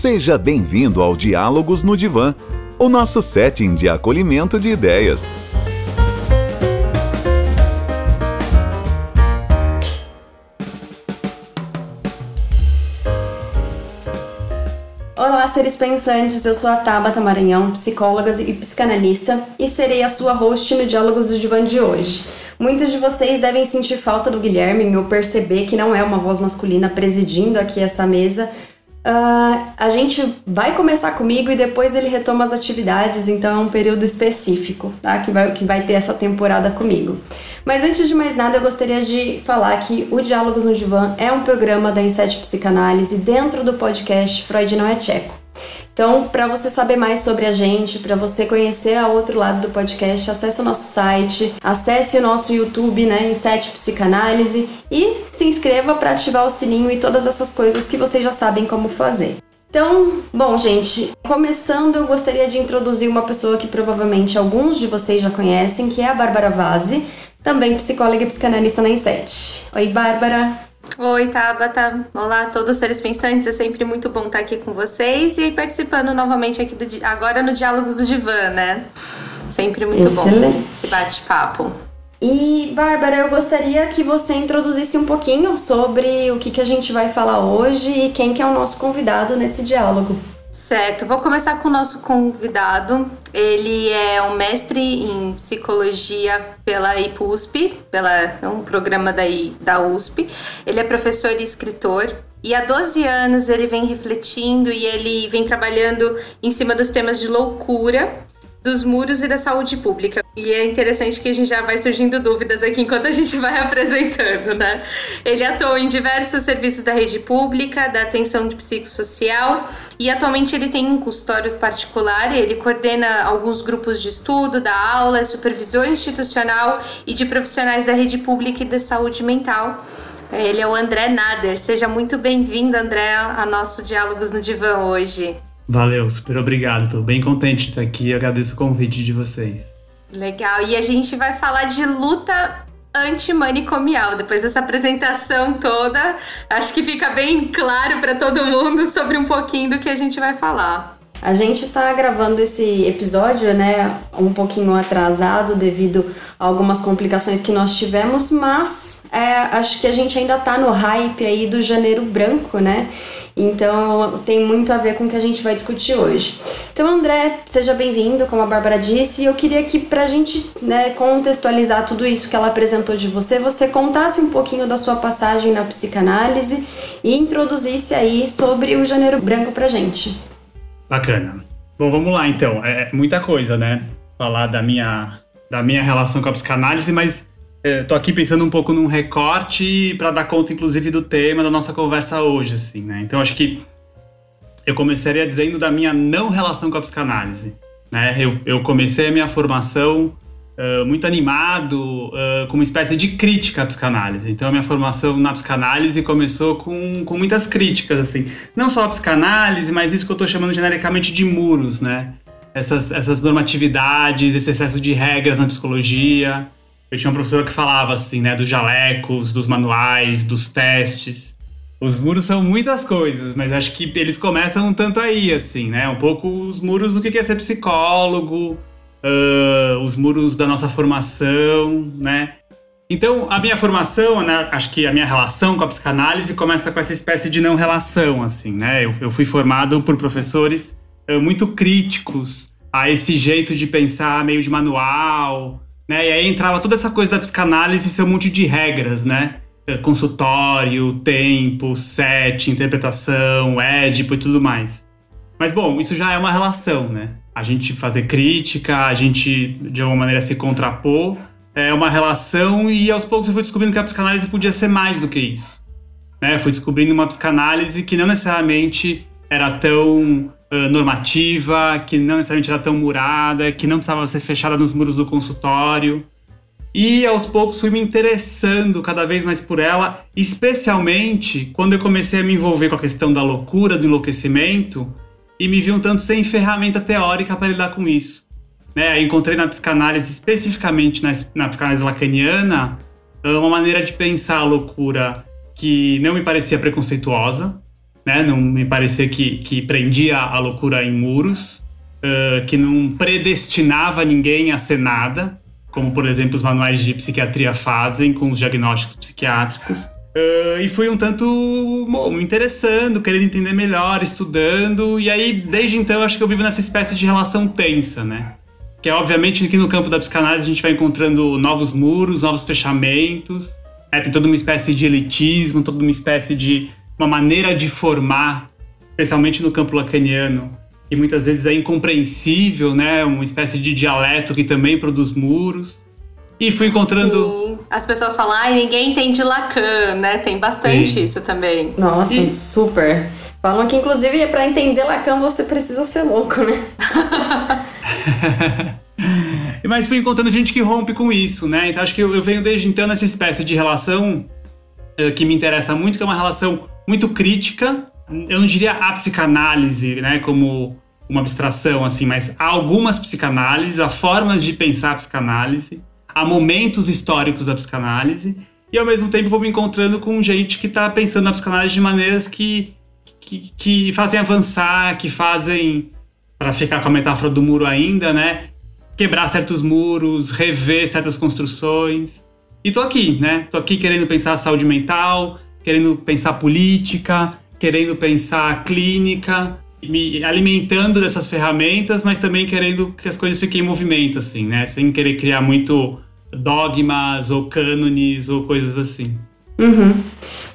Seja bem-vindo ao Diálogos no Divã, o nosso setting de acolhimento de ideias. Olá, seres pensantes. Eu sou a Tabata Maranhão, psicóloga e psicanalista, e serei a sua host no Diálogos do Divã de hoje. Muitos de vocês devem sentir falta do Guilherme ou perceber que não é uma voz masculina presidindo aqui essa mesa, Uh, a gente vai começar comigo e depois ele retoma as atividades, então é um período específico, tá? Que vai, que vai ter essa temporada comigo. Mas antes de mais nada, eu gostaria de falar que o Diálogos no Divã é um programa da Inset Psicanálise dentro do podcast Freud Não é Tcheco. Então, para você saber mais sobre a gente, para você conhecer a outro lado do podcast, acesse o nosso site, acesse o nosso YouTube, né, em Sete Psicanálise e se inscreva para ativar o sininho e todas essas coisas que vocês já sabem como fazer. Então, bom, gente, começando, eu gostaria de introduzir uma pessoa que provavelmente alguns de vocês já conhecem, que é a Bárbara Vazzi, também psicóloga e psicanalista na Inset. Oi, Bárbara. Oi, Tabata. Olá a todos os seres pensantes. É sempre muito bom estar aqui com vocês e participando novamente aqui do agora no Diálogos do Divã, né? Sempre muito Excelente. bom esse bate-papo. E, Bárbara, eu gostaria que você introduzisse um pouquinho sobre o que, que a gente vai falar hoje e quem que é o nosso convidado nesse diálogo. Certo, vou começar com o nosso convidado. Ele é um mestre em psicologia pela IPUSP, pela é um programa da, da USP. Ele é professor e escritor. E há 12 anos ele vem refletindo e ele vem trabalhando em cima dos temas de loucura dos muros e da saúde pública. E é interessante que a gente já vai surgindo dúvidas aqui enquanto a gente vai apresentando, né? Ele atuou em diversos serviços da rede pública, da atenção de psicossocial e atualmente ele tem um consultório particular ele coordena alguns grupos de estudo, da aula, supervisor institucional e de profissionais da rede pública e da saúde mental. Ele é o André Nader. Seja muito bem-vindo, André, a nosso Diálogos no Divã hoje. Valeu, super obrigado. Estou bem contente de estar aqui e agradeço o convite de vocês. Legal. E a gente vai falar de luta antimanicomial. Depois dessa apresentação toda, acho que fica bem claro para todo mundo sobre um pouquinho do que a gente vai falar. A gente está gravando esse episódio, né, um pouquinho atrasado devido a algumas complicações que nós tivemos, mas é, acho que a gente ainda está no hype aí do janeiro branco, né? Então tem muito a ver com o que a gente vai discutir hoje. Então, André, seja bem-vindo, como a Bárbara disse. Eu queria que, para a gente né, contextualizar tudo isso que ela apresentou de você, você contasse um pouquinho da sua passagem na psicanálise e introduzisse aí sobre o Janeiro Branco para gente. Bacana. Bom, vamos lá então. É, é muita coisa, né? Falar da minha, da minha relação com a psicanálise, mas Estou aqui pensando um pouco num recorte para dar conta, inclusive, do tema da nossa conversa hoje, assim, né? Então, acho que eu começaria dizendo da minha não relação com a psicanálise, né? Eu, eu comecei a minha formação uh, muito animado, uh, com uma espécie de crítica à psicanálise. Então, a minha formação na psicanálise começou com, com muitas críticas, assim. Não só a psicanálise, mas isso que eu estou chamando genericamente de muros, né? Essas, essas normatividades, esse excesso de regras na psicologia, eu tinha um professor que falava assim, né, dos jalecos, dos manuais, dos testes. Os muros são muitas coisas, mas acho que eles começam um tanto aí, assim, né? Um pouco os muros do que é ser psicólogo, uh, os muros da nossa formação, né? Então, a minha formação, né, acho que a minha relação com a psicanálise começa com essa espécie de não relação, assim, né? Eu, eu fui formado por professores uh, muito críticos a esse jeito de pensar meio de manual, né? E aí entrava toda essa coisa da psicanálise e seu monte de regras, né? É, consultório, tempo, set, interpretação, édipo e tudo mais. Mas bom, isso já é uma relação, né? A gente fazer crítica, a gente de alguma maneira se contrapor, é uma relação e aos poucos eu fui descobrindo que a psicanálise podia ser mais do que isso. Né? Fui descobrindo uma psicanálise que não necessariamente era tão normativa, que não necessariamente era tão murada, que não precisava ser fechada nos muros do consultório. E aos poucos fui me interessando cada vez mais por ela, especialmente quando eu comecei a me envolver com a questão da loucura, do enlouquecimento, e me vi um tanto sem ferramenta teórica para lidar com isso. Né, encontrei na psicanálise, especificamente na, na psicanálise lacaniana, uma maneira de pensar a loucura que não me parecia preconceituosa, né? Não me parecia que, que prendia a loucura em muros, uh, que não predestinava ninguém a ser nada, como por exemplo os manuais de psiquiatria fazem com os diagnósticos psiquiátricos. Uh, e fui um tanto bom, me interessando, querendo entender melhor, estudando, e aí desde então acho que eu vivo nessa espécie de relação tensa, né? Que é obviamente que no campo da psicanálise a gente vai encontrando novos muros, novos fechamentos, né? tem toda uma espécie de elitismo, toda uma espécie de uma maneira de formar, especialmente no campo lacaniano, que muitas vezes é incompreensível, né? Uma espécie de dialeto que também produz muros. E fui encontrando. Sim. As pessoas falam, ai, ninguém entende Lacan, né? Tem bastante Sim. isso também. Nossa, e... super. Falam que, inclusive, para entender Lacan você precisa ser louco, né? Mas fui encontrando gente que rompe com isso, né? Então acho que eu, venho desde então nessa espécie de relação uh, que me interessa muito, que é uma relação muito crítica. Eu não diria a psicanálise, né? Como uma abstração, assim, mas há algumas psicanálises, há formas de pensar a psicanálise, há momentos históricos da psicanálise, e ao mesmo tempo vou me encontrando com gente que está pensando na psicanálise de maneiras que, que, que fazem avançar, que fazem, para ficar com a metáfora do muro ainda, né? Quebrar certos muros, rever certas construções. E tô aqui, né? Tô aqui querendo pensar saúde mental, querendo pensar política, querendo pensar clínica, me alimentando dessas ferramentas, mas também querendo que as coisas fiquem em movimento, assim, né? Sem querer criar muito dogmas ou cânones ou coisas assim. Uhum.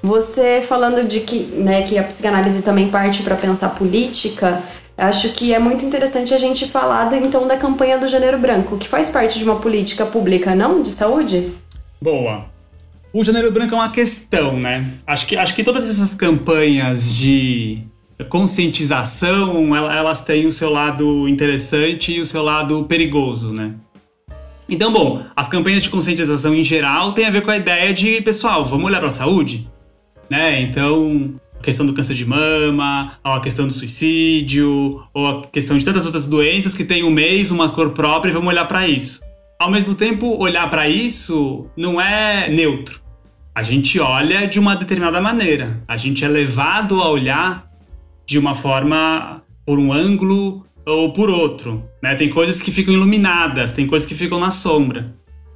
Você falando de que, né, que a psicanálise também parte para pensar política, acho que é muito interessante a gente falar então da campanha do Janeiro Branco, que faz parte de uma política pública, não? De saúde? Boa. O Janeiro Branco é uma questão, né? Acho que, acho que todas essas campanhas de conscientização, elas têm o seu lado interessante e o seu lado perigoso, né? Então, bom, as campanhas de conscientização em geral têm a ver com a ideia de, pessoal, vamos olhar para a saúde, né? Então, a questão do câncer de mama, a questão do suicídio, ou a questão de tantas outras doenças que têm um mês, uma cor própria e vamos olhar para isso. Ao mesmo tempo, olhar para isso não é neutro. A gente olha de uma determinada maneira. A gente é levado a olhar de uma forma, por um ângulo ou por outro. Né? Tem coisas que ficam iluminadas, tem coisas que ficam na sombra.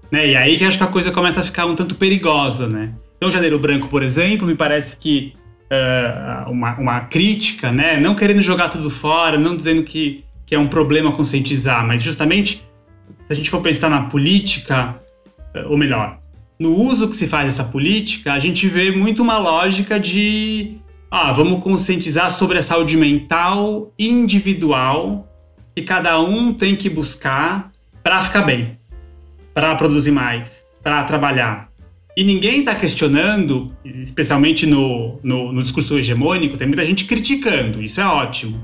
Né? E aí que acho que a coisa começa a ficar um tanto perigosa. Né? Então, Janeiro Branco, por exemplo, me parece que uh, uma, uma crítica, né? não querendo jogar tudo fora, não dizendo que, que é um problema conscientizar, mas justamente, se a gente for pensar na política, ou melhor, no uso que se faz dessa política, a gente vê muito uma lógica de ah, vamos conscientizar sobre a saúde mental individual que cada um tem que buscar para ficar bem, para produzir mais, para trabalhar. E ninguém está questionando, especialmente no, no, no, discurso hegemônico, tem muita gente criticando, isso é ótimo.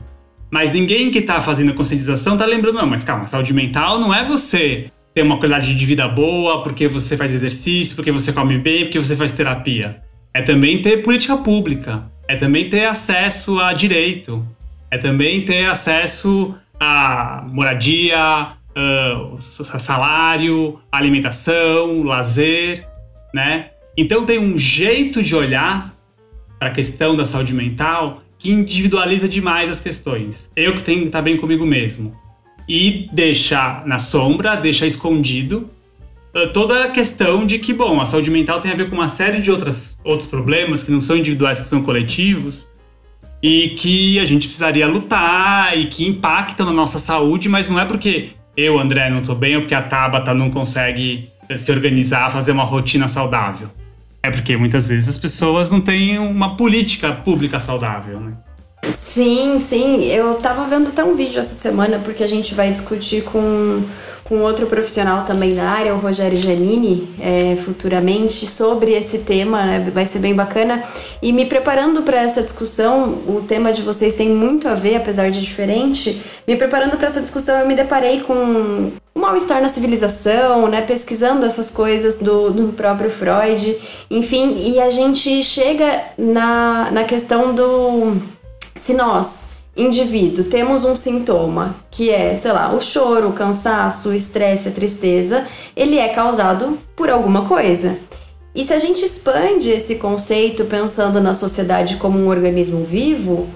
Mas ninguém que está fazendo a conscientização está lembrando, não, mas calma, saúde mental não é você ter uma qualidade de vida boa porque você faz exercício, porque você come bem, porque você faz terapia. É também ter política pública, é também ter acesso a direito, é também ter acesso a moradia, uh, salário, alimentação, lazer, né? Então tem um jeito de olhar para a questão da saúde mental que individualiza demais as questões. Eu que tenho que estar bem comigo mesmo. E deixa na sombra, deixa escondido toda a questão de que, bom, a saúde mental tem a ver com uma série de outras, outros problemas que não são individuais, que são coletivos, e que a gente precisaria lutar e que impactam na nossa saúde, mas não é porque eu, André, não estou bem ou porque a Tabata não consegue eh, se organizar, fazer uma rotina saudável. É porque muitas vezes as pessoas não têm uma política pública saudável, né? Sim, sim. Eu tava vendo até um vídeo essa semana, porque a gente vai discutir com com outro profissional também da área, o Rogério Giannini, é, futuramente, sobre esse tema, né? vai ser bem bacana. E me preparando para essa discussão, o tema de vocês tem muito a ver, apesar de diferente. Me preparando para essa discussão, eu me deparei com o mal-estar na civilização, né? pesquisando essas coisas do, do próprio Freud, enfim, e a gente chega na, na questão do. Se nós indivíduo temos um sintoma que é, sei lá, o choro, o cansaço, o estresse, a tristeza, ele é causado por alguma coisa. E se a gente expande esse conceito pensando na sociedade como um organismo vivo,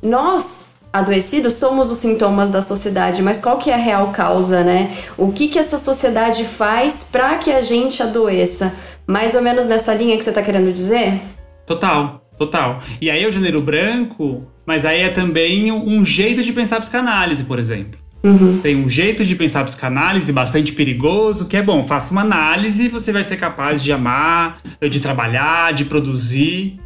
nós, adoecidos, somos os sintomas da sociedade, mas qual que é a real causa, né? O que que essa sociedade faz para que a gente adoeça? Mais ou menos nessa linha que você está querendo dizer? Total, total. E aí o gênero branco, mas aí é também um jeito de pensar psicanálise, por exemplo. Uhum. Tem um jeito de pensar psicanálise bastante perigoso, que é bom, faça uma análise e você vai ser capaz de amar, de trabalhar, de produzir.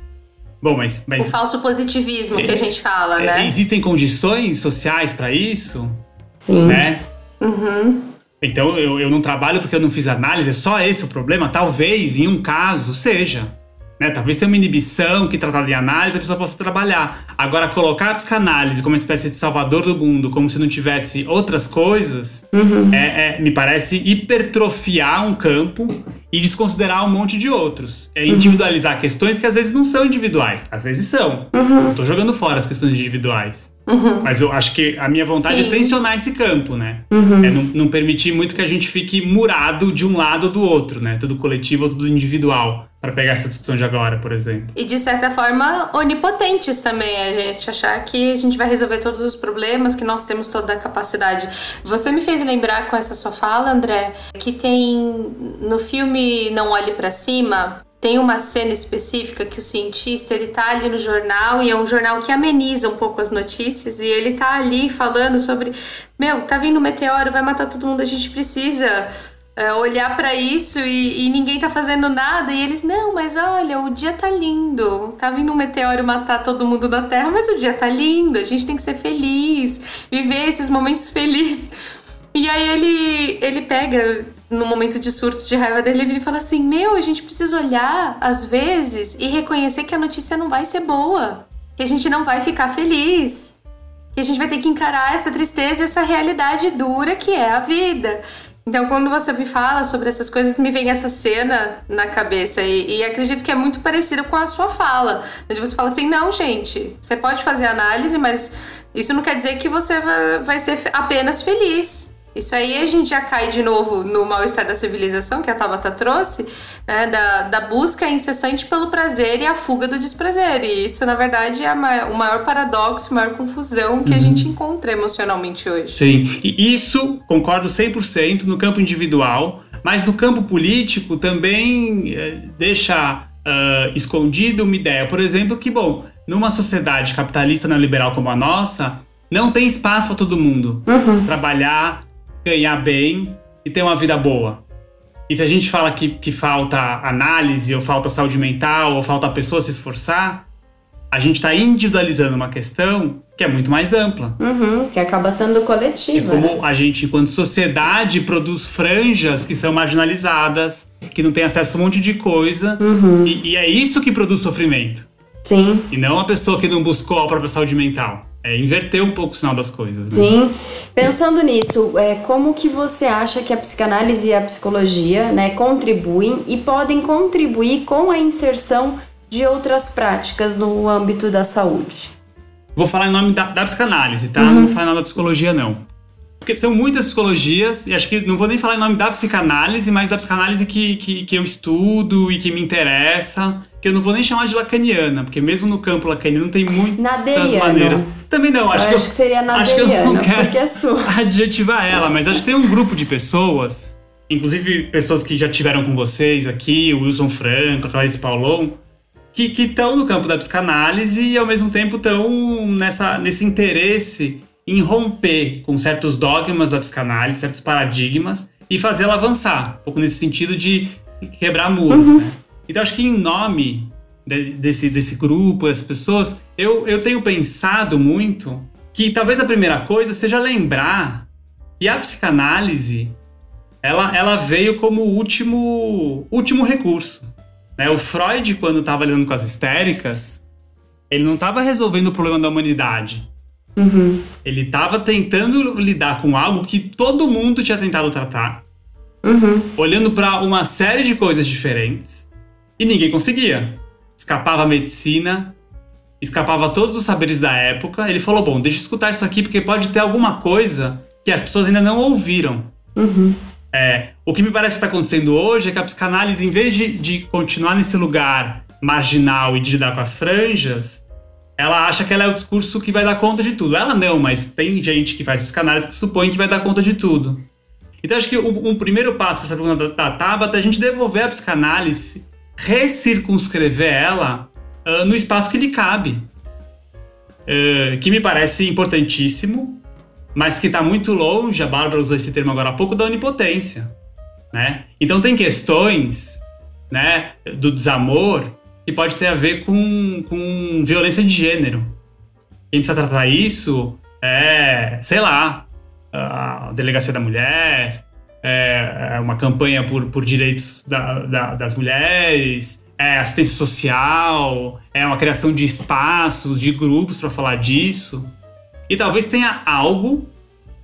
Bom, mas. mas o falso positivismo é, que a gente fala, é, né? Existem condições sociais para isso? Sim. Né? Uhum. Então eu, eu não trabalho porque eu não fiz análise, é só esse o problema? Talvez, em um caso, seja. Né? Talvez tenha uma inibição que tratar de análise a pessoa possa trabalhar. Agora, colocar a psicanálise como uma espécie de salvador do mundo, como se não tivesse outras coisas, uhum. é, é, me parece hipertrofiar um campo e desconsiderar um monte de outros. É individualizar uhum. questões que às vezes não são individuais, às vezes são. Uhum. Não tô jogando fora as questões individuais. Uhum. Mas eu acho que a minha vontade é Sim. é tensionar esse campo, né? Uhum. É não, não, permitir muito que a gente fique murado de um lado ou do outro, né? Tudo coletivo ou tudo individual. Para pegar essa discussão de agora, por exemplo. E de certa forma, onipotentes também. A gente achar que a gente vai resolver todos os problemas, que nós temos toda a capacidade. Você me fez lembrar com essa sua fala, André, que tem no filme Não Olhe para Cima, tem uma cena específica que o cientista ele tá ali no jornal e é um jornal que ameniza um pouco as notícias e ele tá ali falando sobre meu tá vindo um meteoro vai matar todo mundo a gente precisa é, olhar para isso e, e, ninguém tá fazendo nada. E eles não mas olha o dia tá lindo tá vindo um meteoro matar todo mundo da Terra mas o dia tá lindo a gente tem que ser feliz viver esses momentos felizes. E aí ele ele pega no momento de surto de raiva dele, ele fala assim: Meu, a gente precisa olhar às vezes e reconhecer que a notícia não vai ser boa, que a gente não vai ficar feliz, que a gente vai ter que encarar essa tristeza, essa realidade dura que é a vida. Então, quando você me fala sobre essas coisas, me vem essa cena na cabeça e, e acredito que é muito parecida com a sua fala, onde você fala assim: Não, gente, você pode fazer análise, mas isso não quer dizer que você vai, vai ser apenas feliz isso aí a gente já cai de novo no mal-estar da civilização que a Tabata trouxe, né, da, da busca incessante pelo prazer e a fuga do desprazer. E isso, na verdade, é o maior paradoxo, a maior confusão que uhum. a gente encontra emocionalmente hoje. Sim, e isso, concordo 100% no campo individual, mas no campo político também é, deixa uh, escondido uma ideia, por exemplo, que, bom, numa sociedade capitalista neoliberal como a nossa, não tem espaço para todo mundo uhum. trabalhar ganhar bem e ter uma vida boa. E se a gente fala que, que falta análise, ou falta saúde mental, ou falta a pessoa se esforçar, a gente está individualizando uma questão que é muito mais ampla. Uhum, que acaba sendo coletiva. E como a gente, enquanto sociedade, produz franjas que são marginalizadas, que não têm acesso a um monte de coisa, uhum. e, e é isso que produz sofrimento. Sim. E não a pessoa que não buscou a própria saúde mental é, inverter um pouco o sinal das coisas. Né? Sim. Pensando nisso, é, como que você acha que a psicanálise e a psicologia né, contribuem e podem contribuir com a inserção de outras práticas no âmbito da saúde? Vou falar em nome da, da psicanálise, tá? Uhum. Não vou falar em nome da psicologia, não. Porque são muitas psicologias, e acho que não vou nem falar em nome da psicanálise, mas da psicanálise que, que, que eu estudo e que me interessa que eu não vou nem chamar de lacaniana, porque mesmo no campo lacaniano tem muitas maneiras. Também não, acho, eu que, acho eu, que seria naderiano, acho que eu não quero porque é sua. adjetivar ela, mas acho que tem um grupo de pessoas, inclusive pessoas que já tiveram com vocês aqui, o Wilson Franco, a Clarice Paulon, que estão no campo da psicanálise e ao mesmo tempo estão nessa, nesse interesse em romper com certos dogmas da psicanálise, certos paradigmas e fazê-la avançar, um pouco nesse sentido de quebrar muros, uhum. né? Então, acho que em nome de, desse, desse grupo, dessas pessoas, eu, eu tenho pensado muito que talvez a primeira coisa seja lembrar que a psicanálise ela, ela veio como último, último recurso. Né? O Freud, quando estava lidando com as histéricas, ele não estava resolvendo o problema da humanidade. Uhum. Ele estava tentando lidar com algo que todo mundo tinha tentado tratar, uhum. olhando para uma série de coisas diferentes e ninguém conseguia. Escapava a medicina, escapava todos os saberes da época. Ele falou: Bom, deixa eu escutar isso aqui porque pode ter alguma coisa que as pessoas ainda não ouviram. Uhum. É, o que me parece que está acontecendo hoje é que a psicanálise, em vez de, de continuar nesse lugar marginal e de lidar com as franjas, ela acha que ela é o discurso que vai dar conta de tudo. Ela não, mas tem gente que faz psicanálise que supõe que vai dar conta de tudo. Então acho que um, um primeiro passo para essa pergunta da, da Tabata é a gente devolver a psicanálise, recircunscrever ela uh, no espaço que lhe cabe. Uh, que me parece importantíssimo, mas que está muito longe, a Bárbara usou esse termo agora há pouco, da onipotência. Né? Então tem questões né, do desamor que pode ter a ver com, com violência de gênero. Quem precisa tratar isso é, sei lá, a delegacia da mulher, é, é uma campanha por, por direitos da, da, das mulheres, é assistência social, é uma criação de espaços, de grupos para falar disso. E talvez tenha algo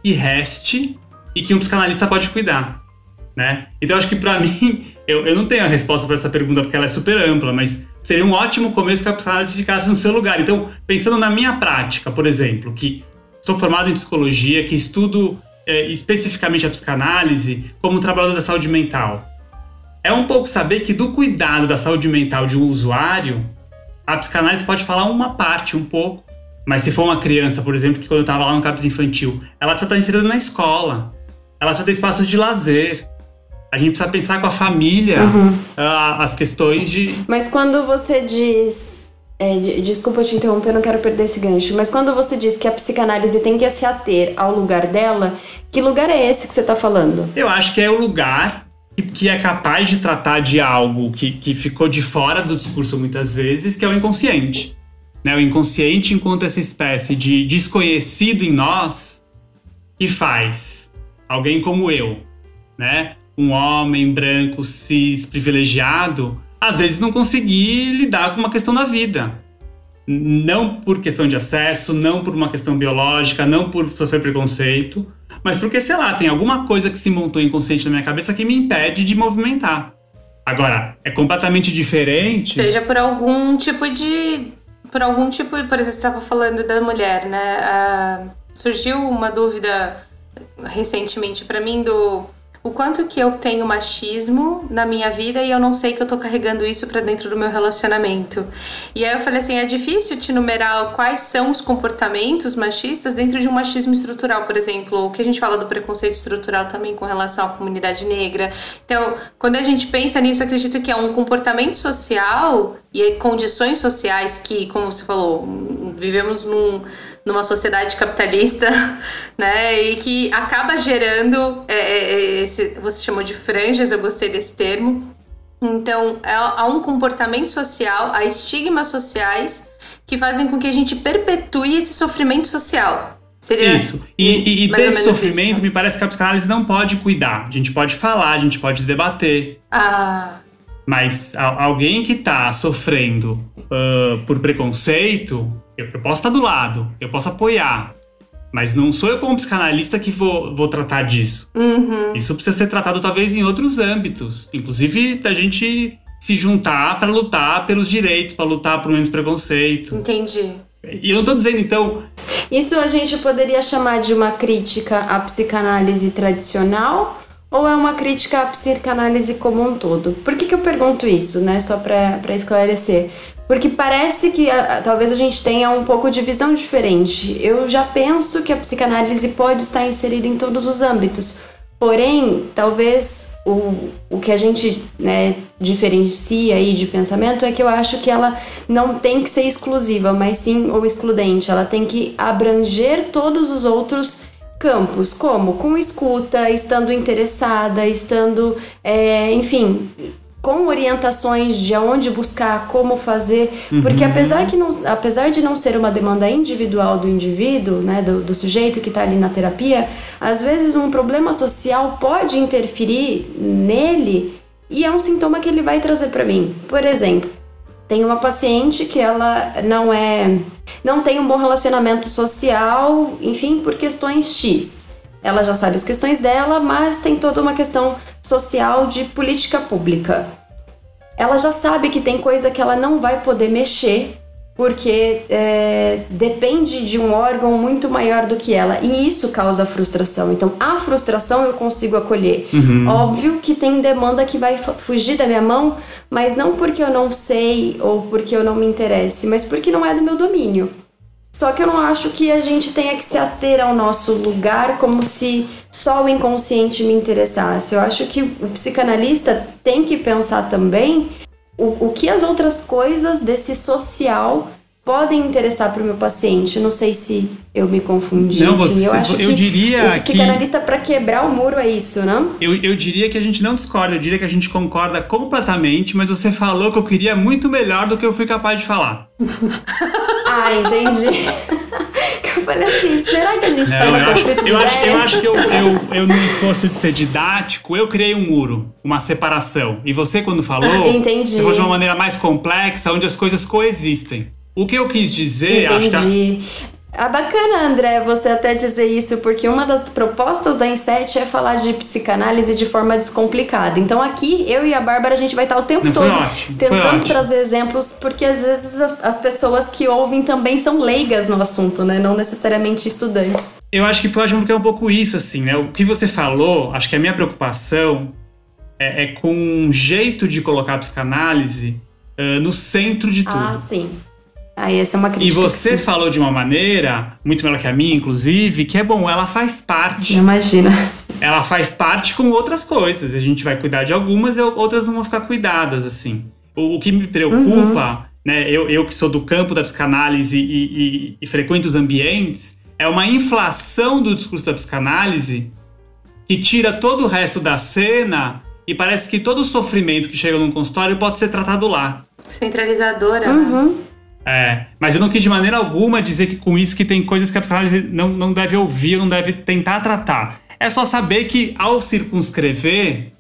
que reste e que um psicanalista pode cuidar, né? Então acho que para mim, eu, eu não tenho a resposta para essa pergunta porque ela é super ampla, mas seria um ótimo começo que a psicanálise ficasse no seu lugar. Então, pensando na minha prática, por exemplo, que sou formado em psicologia, que estudo é, especificamente a psicanálise como trabalhador da saúde mental. É um pouco saber que do cuidado da saúde mental de um usuário, a psicanálise pode falar uma parte, um pouco, mas se for uma criança, por exemplo, que quando eu estava lá no CAPS infantil, ela precisa estar inserida na escola, ela precisa ter espaços de lazer. A gente precisa pensar com a família uhum. uh, as questões de. Mas quando você diz. É, desculpa te interromper, eu não quero perder esse gancho. Mas quando você diz que a psicanálise tem que se ater ao lugar dela, que lugar é esse que você está falando? Eu acho que é o lugar que é capaz de tratar de algo que, que ficou de fora do discurso muitas vezes, que é o inconsciente. Né? O inconsciente, enquanto essa espécie de desconhecido em nós, que faz alguém como eu, né? um homem branco, cis, privilegiado, às vezes não conseguir lidar com uma questão da vida. Não por questão de acesso, não por uma questão biológica, não por sofrer preconceito, mas porque, sei lá, tem alguma coisa que se montou inconsciente na minha cabeça que me impede de movimentar. Agora, é completamente diferente. Seja por algum tipo de por algum tipo, por exemplo, você estava falando da mulher, né? Ah, surgiu uma dúvida recentemente para mim do o quanto que eu tenho machismo na minha vida e eu não sei que eu tô carregando isso para dentro do meu relacionamento. E aí eu falei assim, é difícil te numerar quais são os comportamentos machistas dentro de um machismo estrutural, por exemplo, o que a gente fala do preconceito estrutural também com relação à comunidade negra. Então, quando a gente pensa nisso, acredito que é um comportamento social e condições sociais que, como você falou, vivemos num numa sociedade capitalista, né? E que acaba gerando, é, é, é, esse, você chamou de franjas, eu gostei desse termo. Então, é, há um comportamento social, há estigmas sociais que fazem com que a gente perpetue esse sofrimento social. Seria isso. E, e, e desse sofrimento, isso. me parece que a psicanálise não pode cuidar. A gente pode falar, a gente pode debater. Ah. Mas alguém que está sofrendo uh, por preconceito, eu, eu posso estar do lado, eu posso apoiar, mas não sou eu como psicanalista que vou, vou tratar disso. Uhum. Isso precisa ser tratado talvez em outros âmbitos, inclusive da gente se juntar para lutar pelos direitos, para lutar por menos preconceito. Entendi. E eu não tô dizendo então. Isso a gente poderia chamar de uma crítica à psicanálise tradicional ou é uma crítica à psicanálise como um todo? Por que, que eu pergunto isso, né? Só para esclarecer. Porque parece que a, talvez a gente tenha um pouco de visão diferente. Eu já penso que a psicanálise pode estar inserida em todos os âmbitos. Porém, talvez o, o que a gente né, diferencia aí de pensamento é que eu acho que ela não tem que ser exclusiva, mas sim ou excludente. Ela tem que abranger todos os outros campos, como com escuta, estando interessada, estando, é, enfim, com orientações de aonde buscar, como fazer, uhum. porque apesar, que não, apesar de não ser uma demanda individual do indivíduo, né, do, do sujeito que está ali na terapia, às vezes um problema social pode interferir nele e é um sintoma que ele vai trazer para mim. Por exemplo, tem uma paciente que ela não é, não tem um bom relacionamento social, enfim, por questões X. Ela já sabe as questões dela, mas tem toda uma questão social de política pública. Ela já sabe que tem coisa que ela não vai poder mexer porque é, depende de um órgão muito maior do que ela e isso causa frustração. Então, a frustração eu consigo acolher. Uhum. Óbvio que tem demanda que vai fugir da minha mão, mas não porque eu não sei ou porque eu não me interesse, mas porque não é do meu domínio. Só que eu não acho que a gente tenha que se ater ao nosso lugar como se só o inconsciente me interessasse. Eu acho que o psicanalista tem que pensar também o, o que as outras coisas desse social podem interessar para o meu paciente. Não sei se eu me confundi. Não, você, eu acho eu que diria o psicanalista para quebrar o muro é isso, não? Eu, eu diria que a gente não discorda, eu diria que a gente concorda completamente, mas você falou que eu queria muito melhor do que eu fui capaz de falar. ah, entendi. eu falei assim, será que a gente está no conflito de eu acho, eu acho que eu, eu, eu, no esforço de ser didático, eu criei um muro, uma separação. E você, quando falou, entendi. você falou de uma maneira mais complexa, onde as coisas coexistem. O que eu quis dizer, Entendi. acho que. Ah, bacana, André, você até dizer isso, porque uma das propostas da Inset é falar de psicanálise de forma descomplicada. Então aqui, eu e a Bárbara, a gente vai estar o tempo Não, todo ótimo, tentando trazer exemplos, porque às vezes as, as, pessoas que ouvem também são leigas no assunto, né? Não necessariamente estudantes. Eu acho que foi porque é um pouco isso, assim, né? O que você falou, acho que a minha preocupação é, é com um jeito de colocar a psicanálise uh, no centro de tudo. Ah, sim. Aí essa é uma crítica. E você falou de uma maneira, muito melhor que a minha, inclusive, que é bom, ela faz parte. Imagina. Ela faz parte com outras coisas. A gente vai cuidar de algumas e outras não vão ficar cuidadas, assim. O, o que me preocupa, uhum. né, eu, eu que sou do campo da psicanálise e, e, e frequento os ambientes, é uma inflação do discurso da psicanálise que tira todo o resto da cena e parece que todo o sofrimento que chega num consultório pode ser tratado lá. Centralizadora. Uhum. É, mas eu não quis de maneira alguma dizer que com isso que tem coisas que a psicanálise não, não deve ouvir, não deve tentar tratar. É só saber que ao circunscrever,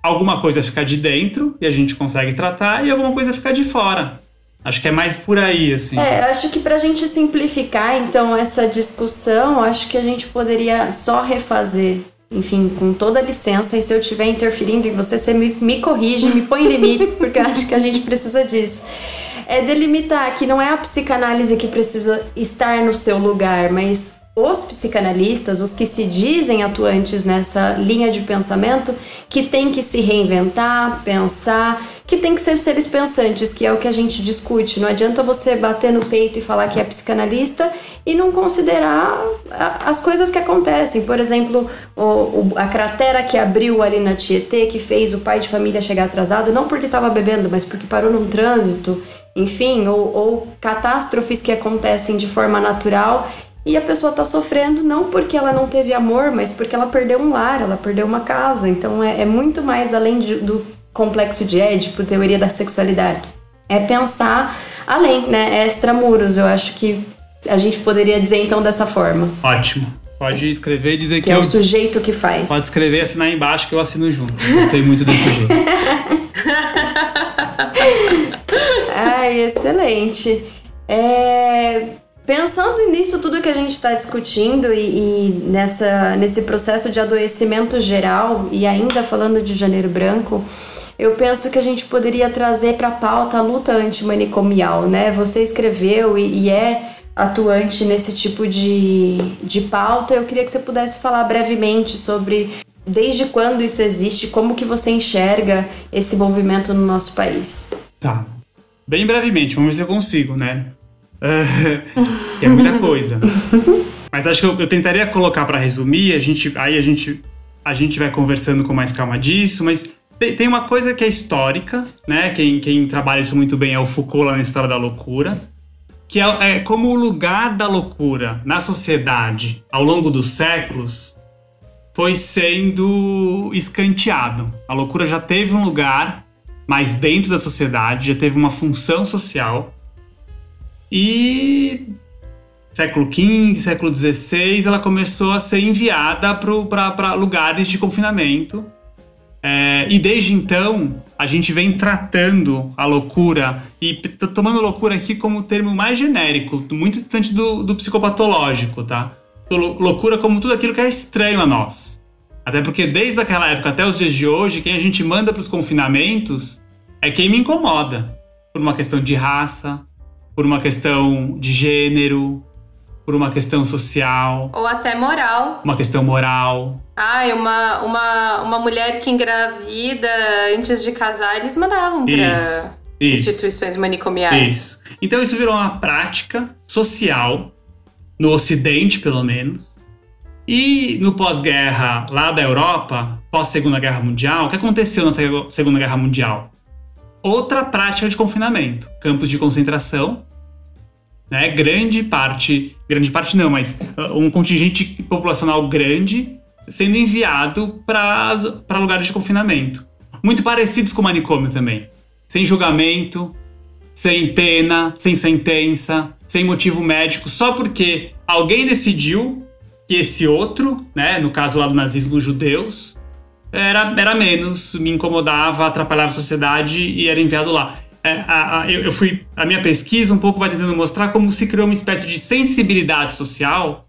alguma coisa fica de dentro e a gente consegue tratar e alguma coisa fica de fora. Acho que é mais por aí, assim. É, acho que pra gente simplificar, então, essa discussão, acho que a gente poderia só refazer enfim, com toda a licença, e se eu estiver interferindo em você, você me, me corrige, me põe limites, porque eu acho que a gente precisa disso é delimitar que não é a psicanálise que precisa estar no seu lugar, mas os psicanalistas, os que se dizem atuantes nessa linha de pensamento, que tem que se reinventar, pensar, que tem que ser seres pensantes, que é o que a gente discute. Não adianta você bater no peito e falar que é psicanalista e não considerar as coisas que acontecem. Por exemplo, o, a cratera que abriu ali na Tietê, que fez o pai de família chegar atrasado, não porque estava bebendo, mas porque parou num trânsito enfim, ou, ou catástrofes que acontecem de forma natural e a pessoa está sofrendo não porque ela não teve amor, mas porque ela perdeu um lar, ela perdeu uma casa. Então é, é muito mais além de, do complexo de Édipo, teoria da sexualidade. É pensar além, né? Extramuros. Eu acho que a gente poderia dizer então dessa forma. Ótimo. Pode escrever e dizer que, que é eu... o sujeito que faz. Pode escrever e assinar embaixo que eu assino junto. Gostei muito desse jeito. Ai, excelente. É, pensando nisso tudo que a gente está discutindo e, e, nessa, nesse processo de adoecimento geral e ainda falando de Janeiro Branco, eu penso que a gente poderia trazer para a pauta a luta antimanicomial, né? Você escreveu e, e é atuante nesse tipo de, de pauta. Eu queria que você pudesse falar brevemente sobre desde quando isso existe, como que você enxerga esse movimento no nosso país. Tá. Bem brevemente, vamos ver se eu consigo, né? é muita coisa. Mas acho que eu, eu tentaria colocar para resumir, a gente, aí a gente, a gente vai conversando com mais calma disso, mas tem, tem uma coisa que é histórica, né? Quem, quem trabalha isso muito bem é o Foucault lá na História da Loucura, que é, é como o lugar da loucura na sociedade ao longo dos séculos foi sendo escanteado. A loucura já teve um lugar mais dentro da sociedade, já teve uma função social. E século XV, século XVI, ela começou a ser enviada para lugares de confinamento. É, e desde então, a gente vem tratando a loucura, e tomando loucura aqui como termo mais genérico, muito distante do, do psicopatológico, tá? Loucura como tudo aquilo que é estranho a nós. Até porque desde aquela época até os dias de hoje, quem a gente manda para os confinamentos é quem me incomoda. Por uma questão de raça, por uma questão de gênero, por uma questão social. Ou até moral. Uma questão moral. Ai, uma, uma, uma mulher que engravida antes de casar, eles mandavam para instituições manicomiais. Isso. Então isso virou uma prática social, no Ocidente pelo menos. E no pós-guerra lá da Europa, pós-Segunda Guerra Mundial, o que aconteceu na Segunda Guerra Mundial? Outra prática de confinamento, campos de concentração, né? Grande parte, grande parte não, mas uh, um contingente populacional grande sendo enviado para lugares de confinamento. Muito parecidos com o manicômio também. Sem julgamento, sem pena, sem sentença, sem motivo médico, só porque alguém decidiu que esse outro, né, no caso lá do nazismo, judeus, era, era menos, me incomodava, atrapalhava a sociedade e era enviado lá é, a, a, eu, eu, fui. A minha pesquisa um pouco vai tentando mostrar como se criou uma espécie de sensibilidade social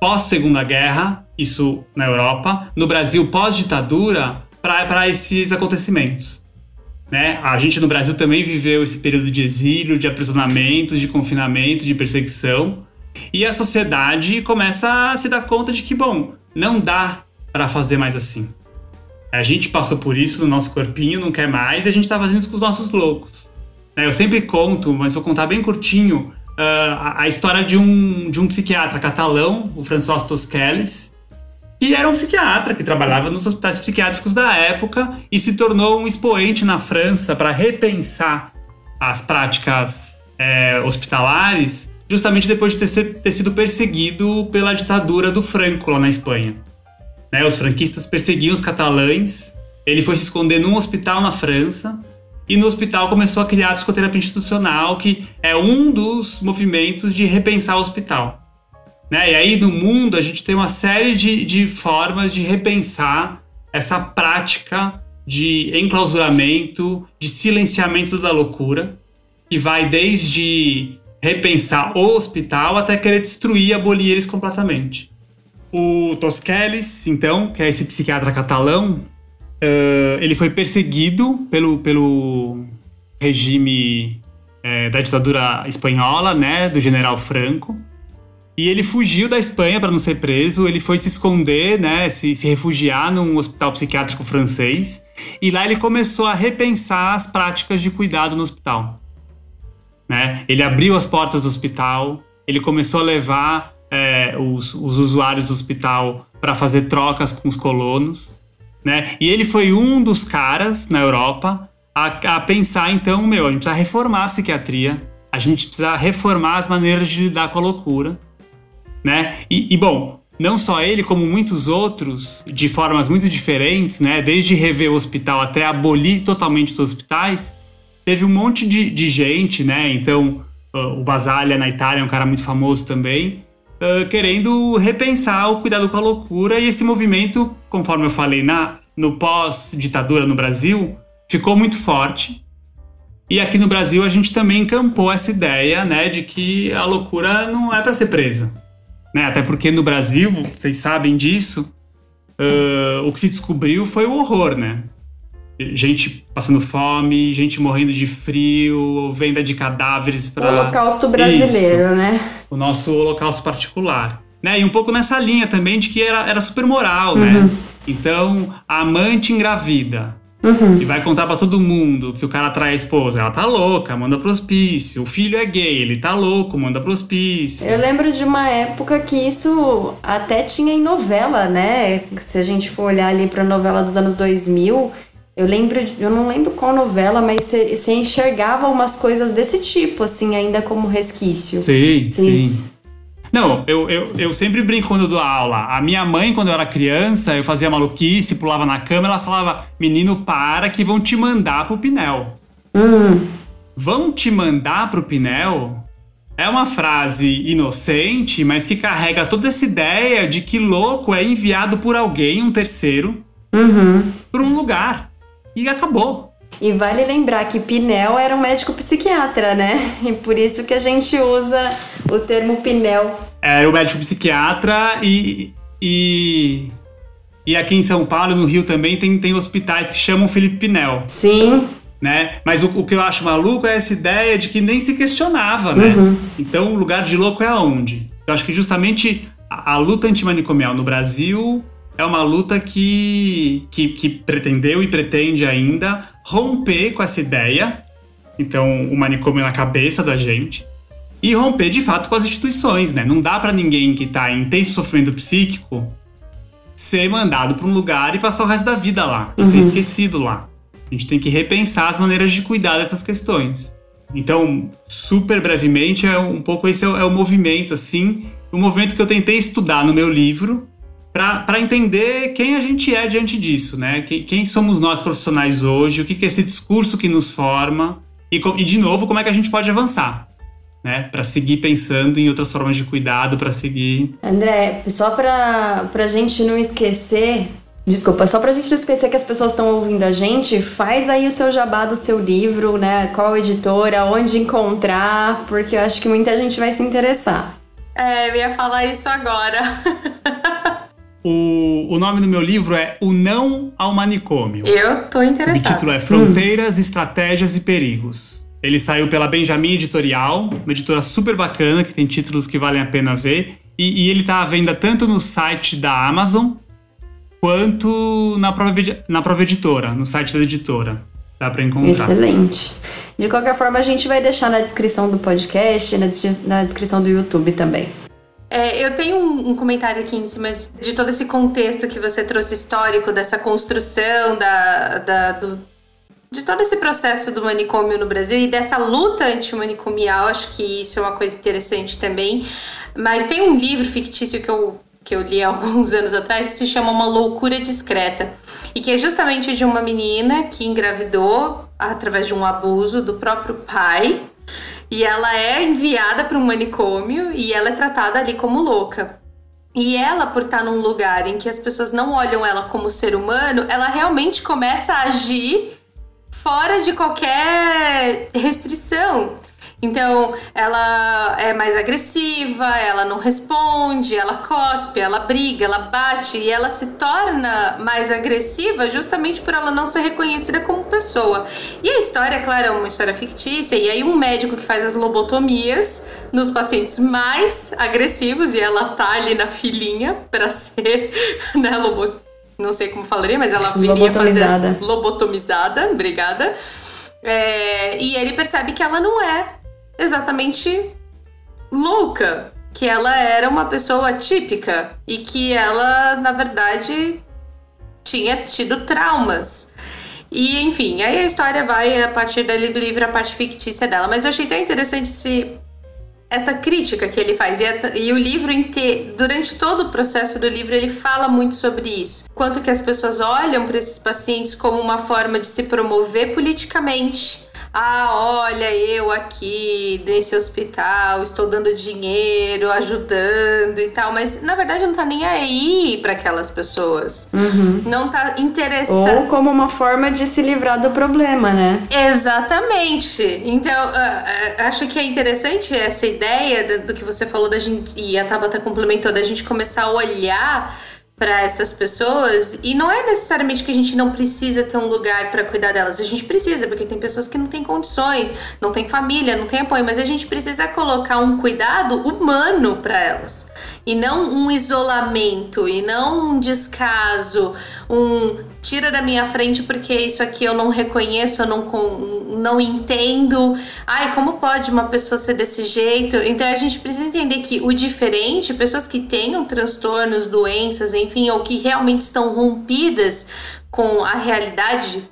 pós-segunda guerra, isso na Europa, no Brasil pós-ditadura, para esses acontecimentos. Né? A gente no Brasil também viveu esse período de exílio, de aprisionamento, de confinamento, de perseguição. E a sociedade começa a se dar conta de que, bom, não dá para fazer mais assim. A gente passou por isso no nosso corpinho, não quer mais, e a gente tá fazendo isso com os nossos loucos. É, eu sempre conto, mas vou contar bem curtinho, uh, a, história de um, de um psiquiatra catalão, o François Tosquelles, que era um psiquiatra que trabalhava nos hospitais psiquiátricos da época e se tornou um expoente na França para repensar as práticas é, hospitalares, justamente depois de ter, ter sido perseguido pela ditadura do Franco lá na Espanha. Né? Os franquistas perseguiam os catalães. Ele foi se esconder num hospital na França. E no hospital começou a criar a psicoterapia institucional, que é um dos movimentos de repensar o hospital. Né? E aí no mundo a gente tem uma série de, de formas de repensar essa prática de enclausuramento, de silenciamento da loucura, que vai desde repensar o hospital até querer destruir, abolir eles completamente. O Tosquelles, então, que é esse psiquiatra catalão, uh, ele foi perseguido pelo, pelo regime é, da ditadura espanhola, né, do general Franco. E ele fugiu da Espanha para não ser preso, ele foi se esconder, né, se, se refugiar num hospital psiquiátrico francês. E lá ele começou a repensar as práticas de cuidado no hospital. Né? Ele abriu as portas do hospital, ele começou a levar é, os, os usuários do hospital para fazer trocas com os colonos. Né? E ele foi um dos caras na Europa a, a, pensar, então, meu, a gente precisa reformar a psiquiatria, a gente precisa reformar as maneiras de lidar com a loucura. Né? E, e bom, não só ele, como muitos outros, de formas muito diferentes, né? desde rever o hospital até abolir totalmente os hospitais, teve um monte de, de gente, né? Então, o Basaglia na Itália é um cara muito famoso também, uh, querendo repensar o cuidado com a loucura e esse movimento, conforme eu falei na no pós-ditadura no Brasil, ficou muito forte. E aqui no Brasil a gente também encampou essa ideia, né, de que a loucura não é para ser presa, né? Até porque no Brasil, vocês sabem disso, uh, o que se descobriu foi o horror, né? Gente passando fome, gente morrendo de frio, venda de cadáveres para Holocausto brasileiro, Isso, né? O nosso Holocausto particular, né? E um pouco nessa linha também de que era, era super moral, né? uhum. né? Então, a amante engravida uhum. e vai contar para todo mundo que o cara trai a esposa, ela tá louca, manda pro hospício. O filho é gay, ele tá louco, manda pro hospício. Eu lembro de uma época que isso até tinha em novela, né? Se a gente for olhar ali para novela dos anos 2000, eu lembro, eu não lembro qual novela, mas você enxergava umas coisas desse tipo, assim, ainda como resquício. Sim, sim. sim. Não, eu, eu, eu sempre brinco quando dou aula. A minha mãe, quando eu era criança, eu fazia maluquice, pulava na cama, ela falava: Menino, para que vão te mandar pro Pinel. Hum. Vão te mandar pro Pinel? É uma frase inocente, mas que carrega toda essa ideia de que louco é enviado por alguém, um terceiro, uhum. para um lugar e acabou. E vale lembrar que Pinel era um médico psiquiatra, né? E por isso que a gente usa o termo Pinel. Era o médico psiquiatra e, e, e aqui em São Paulo, no Rio também, tem, tem hospitais que chamam Felipe Pinel. Sim. né? Mas o, o, que eu acho maluco é essa ideia de que nem se questionava, né? Uhum. Então o lugar de louco é aonde? Eu acho que justamente a, a luta antimanicomial no Brasil é uma luta que, que, que pretendeu e pretende ainda romper com essa ideia. Então, o manicômio na cabeça da gente e romper de fato com as instituições, né? Não dá para ninguém que tá em intenso sofrimento psíquico ser mandado para um lugar e passar o resto da vida lá uhum. ser esquecido lá. A gente tem que repensar as maneiras de cuidar dessas questões. Então, super brevemente, é um pouco esse é o, é o movimento, assim, o movimento que eu tentei estudar no meu livro para entender quem a gente é diante disso, né? Quem, quem somos nós profissionais hoje, o que, que é esse discurso que nos forma e, e de novo, como é que a gente pode avançar né, para seguir pensando em outras formas de cuidado, para seguir. André, só para a gente não esquecer, desculpa, só para a gente não esquecer que as pessoas estão ouvindo a gente, faz aí o seu jabá do seu livro, né? Qual editora, onde encontrar, porque eu acho que muita gente vai se interessar. É, eu ia falar isso agora. O, o nome do meu livro é O Não ao Manicômio. Eu tô interessado. O título é Fronteiras, hum. Estratégias e Perigos. Ele saiu pela Benjamin Editorial, uma editora super bacana, que tem títulos que valem a pena ver. E, e ele está à venda tanto no site da Amazon, quanto na própria, na própria editora, no site da editora. Dá para encontrar. Excelente. De qualquer forma, a gente vai deixar na descrição do podcast, na, na descrição do YouTube também. É, eu tenho um, um, comentário aqui em cima de todo esse contexto que você trouxe histórico, dessa construção da, da do, de todo esse processo do manicômio no Brasil e dessa luta antimanicomial, acho que isso é uma coisa interessante também. Mas tem um livro fictício que eu, que eu li alguns anos atrás que se chama Uma Loucura Discreta. E que é justamente de uma menina que engravidou através de um abuso do próprio pai. E ela é enviada para um manicômio e ela é tratada ali como louca. E ela, por estar num lugar em que as pessoas não olham ela como ser humano, ela realmente começa a agir fora de qualquer restrição. Então, ela é mais agressiva, ela não responde, ela cospe, ela briga, ela bate e ela se torna mais agressiva justamente por ela não ser reconhecida como pessoa. E a história, claro, é uma história fictícia, e aí um médico que faz as lobotomias nos pacientes mais agressivos e ela tá ali na filinha para ser, né, lobotomia não sei como falaria, mas ela viria fazer lobotomizada, obrigada. É, e ele percebe que ela não é exatamente louca, que ela era uma pessoa típica e que ela, na verdade, tinha tido traumas. E enfim, aí a história vai a partir dali do livro, a parte fictícia dela. Mas eu achei tão interessante esse essa crítica que ele faz. E, e o livro durante todo o processo do livro, ele fala muito sobre isso. Quanto que as pessoas olham para esses pacientes como uma forma de se promover politicamente ah, olha, eu aqui nesse hospital estou dando dinheiro, ajudando e tal, mas na verdade não tá nem aí para aquelas pessoas. Uhum. Não tá interessado. Ou como uma forma de se livrar do problema, né? Exatamente. Então, uh, uh, acho que é interessante essa ideia do, do que você falou da gente, e a Tabata complementou, da gente começar a olhar para essas pessoas e não é necessariamente que a gente não precisa ter um lugar para cuidar delas. A gente precisa, porque tem pessoas que não têm condições, não tem família, não tem apoio, mas a gente precisa colocar um cuidado humano para elas e não um isolamento e não um descaso, um tira da minha frente porque isso aqui eu não reconheço, eu não não entendo. Ai, como pode uma pessoa ser desse jeito? Então a gente precisa entender que o diferente, pessoas que tenham transtornos, doenças, enfim, ou que realmente estão rompidas com a realidade,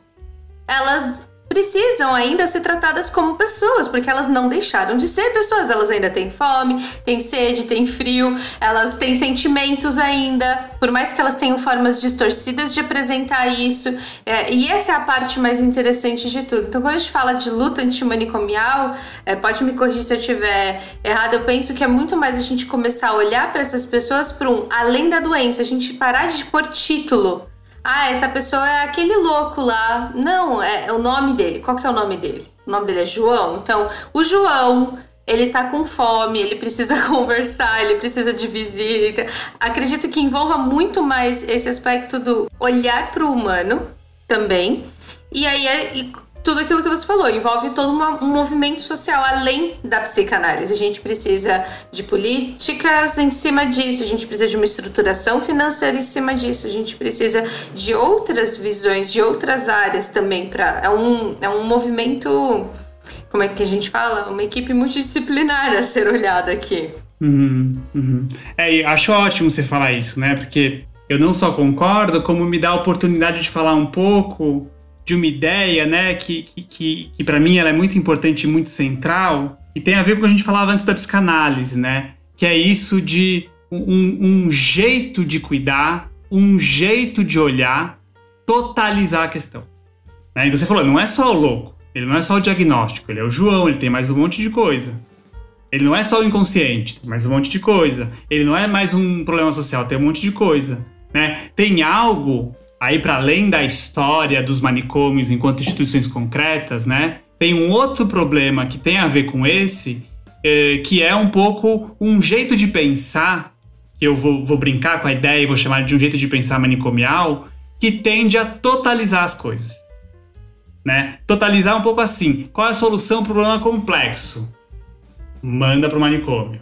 elas precisam ainda ser tratadas como pessoas, porque elas não deixaram de ser pessoas. Elas ainda têm fome, têm sede, têm frio, elas têm sentimentos ainda, por mais que elas tenham formas distorcidas de apresentar isso. É, e essa é a parte mais interessante de tudo. Então, quando a gente fala de luta antimanicomial, é, pode me corrigir se eu estiver errado, eu penso que é muito mais a gente começar a olhar para essas pessoas para um além da doença, a gente parar de pôr título ah, essa pessoa é aquele louco lá. Não, é, o nome dele. Qual que é o nome dele? O nome dele é João. Então, o João, ele tá com fome, ele precisa conversar, ele precisa de visita. Acredito que envolva muito mais esse aspecto do olhar para o humano também. E aí, é, tudo aquilo que você falou, envolve todo uma, um movimento social além da psicanálise. A gente precisa de políticas em cima disso, a gente precisa de uma estruturação financeira em cima disso, a gente precisa de outras visões, de outras áreas também. Pra, é, um, é um movimento, como é que a gente fala? Uma equipe multidisciplinar a ser olhada aqui. Uhum, uhum. É, acho ótimo você falar isso, né? Porque eu não só concordo, como me dá a oportunidade de falar um pouco de uma ideia, né, que, que, que, para mim ela é muito importante e muito central, e tem a ver com o que a gente falava antes da psicanálise, né, que é isso de um, um jeito de cuidar, um jeito de olhar, totalizar a questão. Né? Então você falou, não é só o louco, ele não é só o diagnóstico, ele é o João, ele tem mais um monte de coisa. Ele não é só o inconsciente, tem mais um monte de coisa. Ele não é mais um problema social, tem um monte de coisa. Né? Tem algo aí para além da história dos manicômios enquanto instituições concretas, né? Tem um outro problema que tem a ver com esse, eh, que é um pouco um jeito de pensar, que eu vou, vou brincar com a ideia e vou chamar de um jeito de pensar manicomial, que tende a totalizar as coisas. Né? Totalizar um pouco assim. Qual é a solução para o problema complexo? Manda para o manicômio.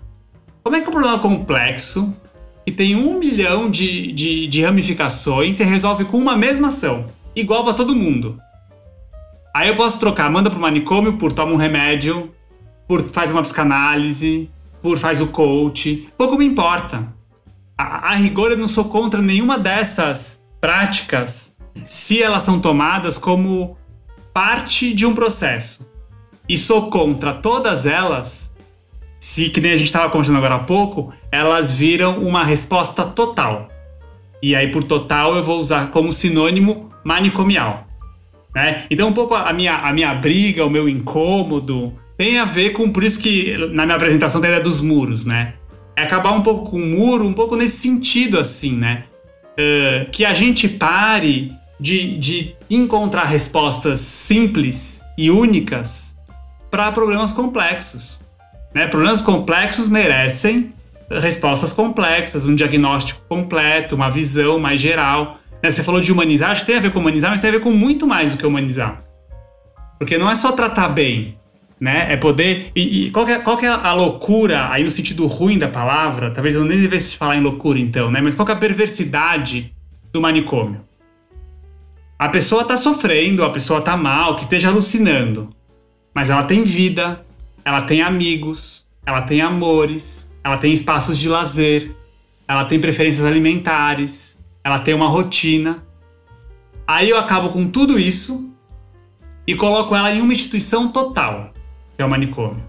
Como é que é um problema complexo que tem um milhão de, de, de ramificações, você resolve com uma mesma ação, igual para todo mundo. Aí eu posso trocar, manda pro manicômio por toma um remédio, por faz uma psicanálise, por faz o coach, pouco me importa. A, a rigor eu não sou contra nenhuma dessas práticas se elas são tomadas como parte de um processo. E sou contra todas elas se, que nem a gente estava conversando agora há pouco, elas viram uma resposta total. E aí, por total, eu vou usar como sinônimo manicomial. Né? Então, um pouco a minha, a minha briga, o meu incômodo, tem a ver com, por isso que na minha apresentação tem a ideia dos muros, né? É acabar um pouco com o muro, um pouco nesse sentido, assim, né? Uh, que a gente pare de, de encontrar respostas simples e únicas para problemas complexos. Né? Problemas complexos merecem respostas complexas, um diagnóstico completo, uma visão mais geral. Né? Você falou de humanizar, acho que tem a ver com humanizar, mas tem a ver com muito mais do que humanizar. Porque não é só tratar bem, né? É poder. E, e qual, é, qual é a loucura, aí no sentido ruim da palavra? Talvez eu nem devesse falar em loucura então, né? Mas qual é a perversidade do manicômio? A pessoa tá sofrendo, a pessoa tá mal, que esteja alucinando. Mas ela tem vida, ela tem amigos, ela tem amores, ela tem espaços de lazer, ela tem preferências alimentares, ela tem uma rotina. Aí eu acabo com tudo isso e coloco ela em uma instituição total, que é o manicômio.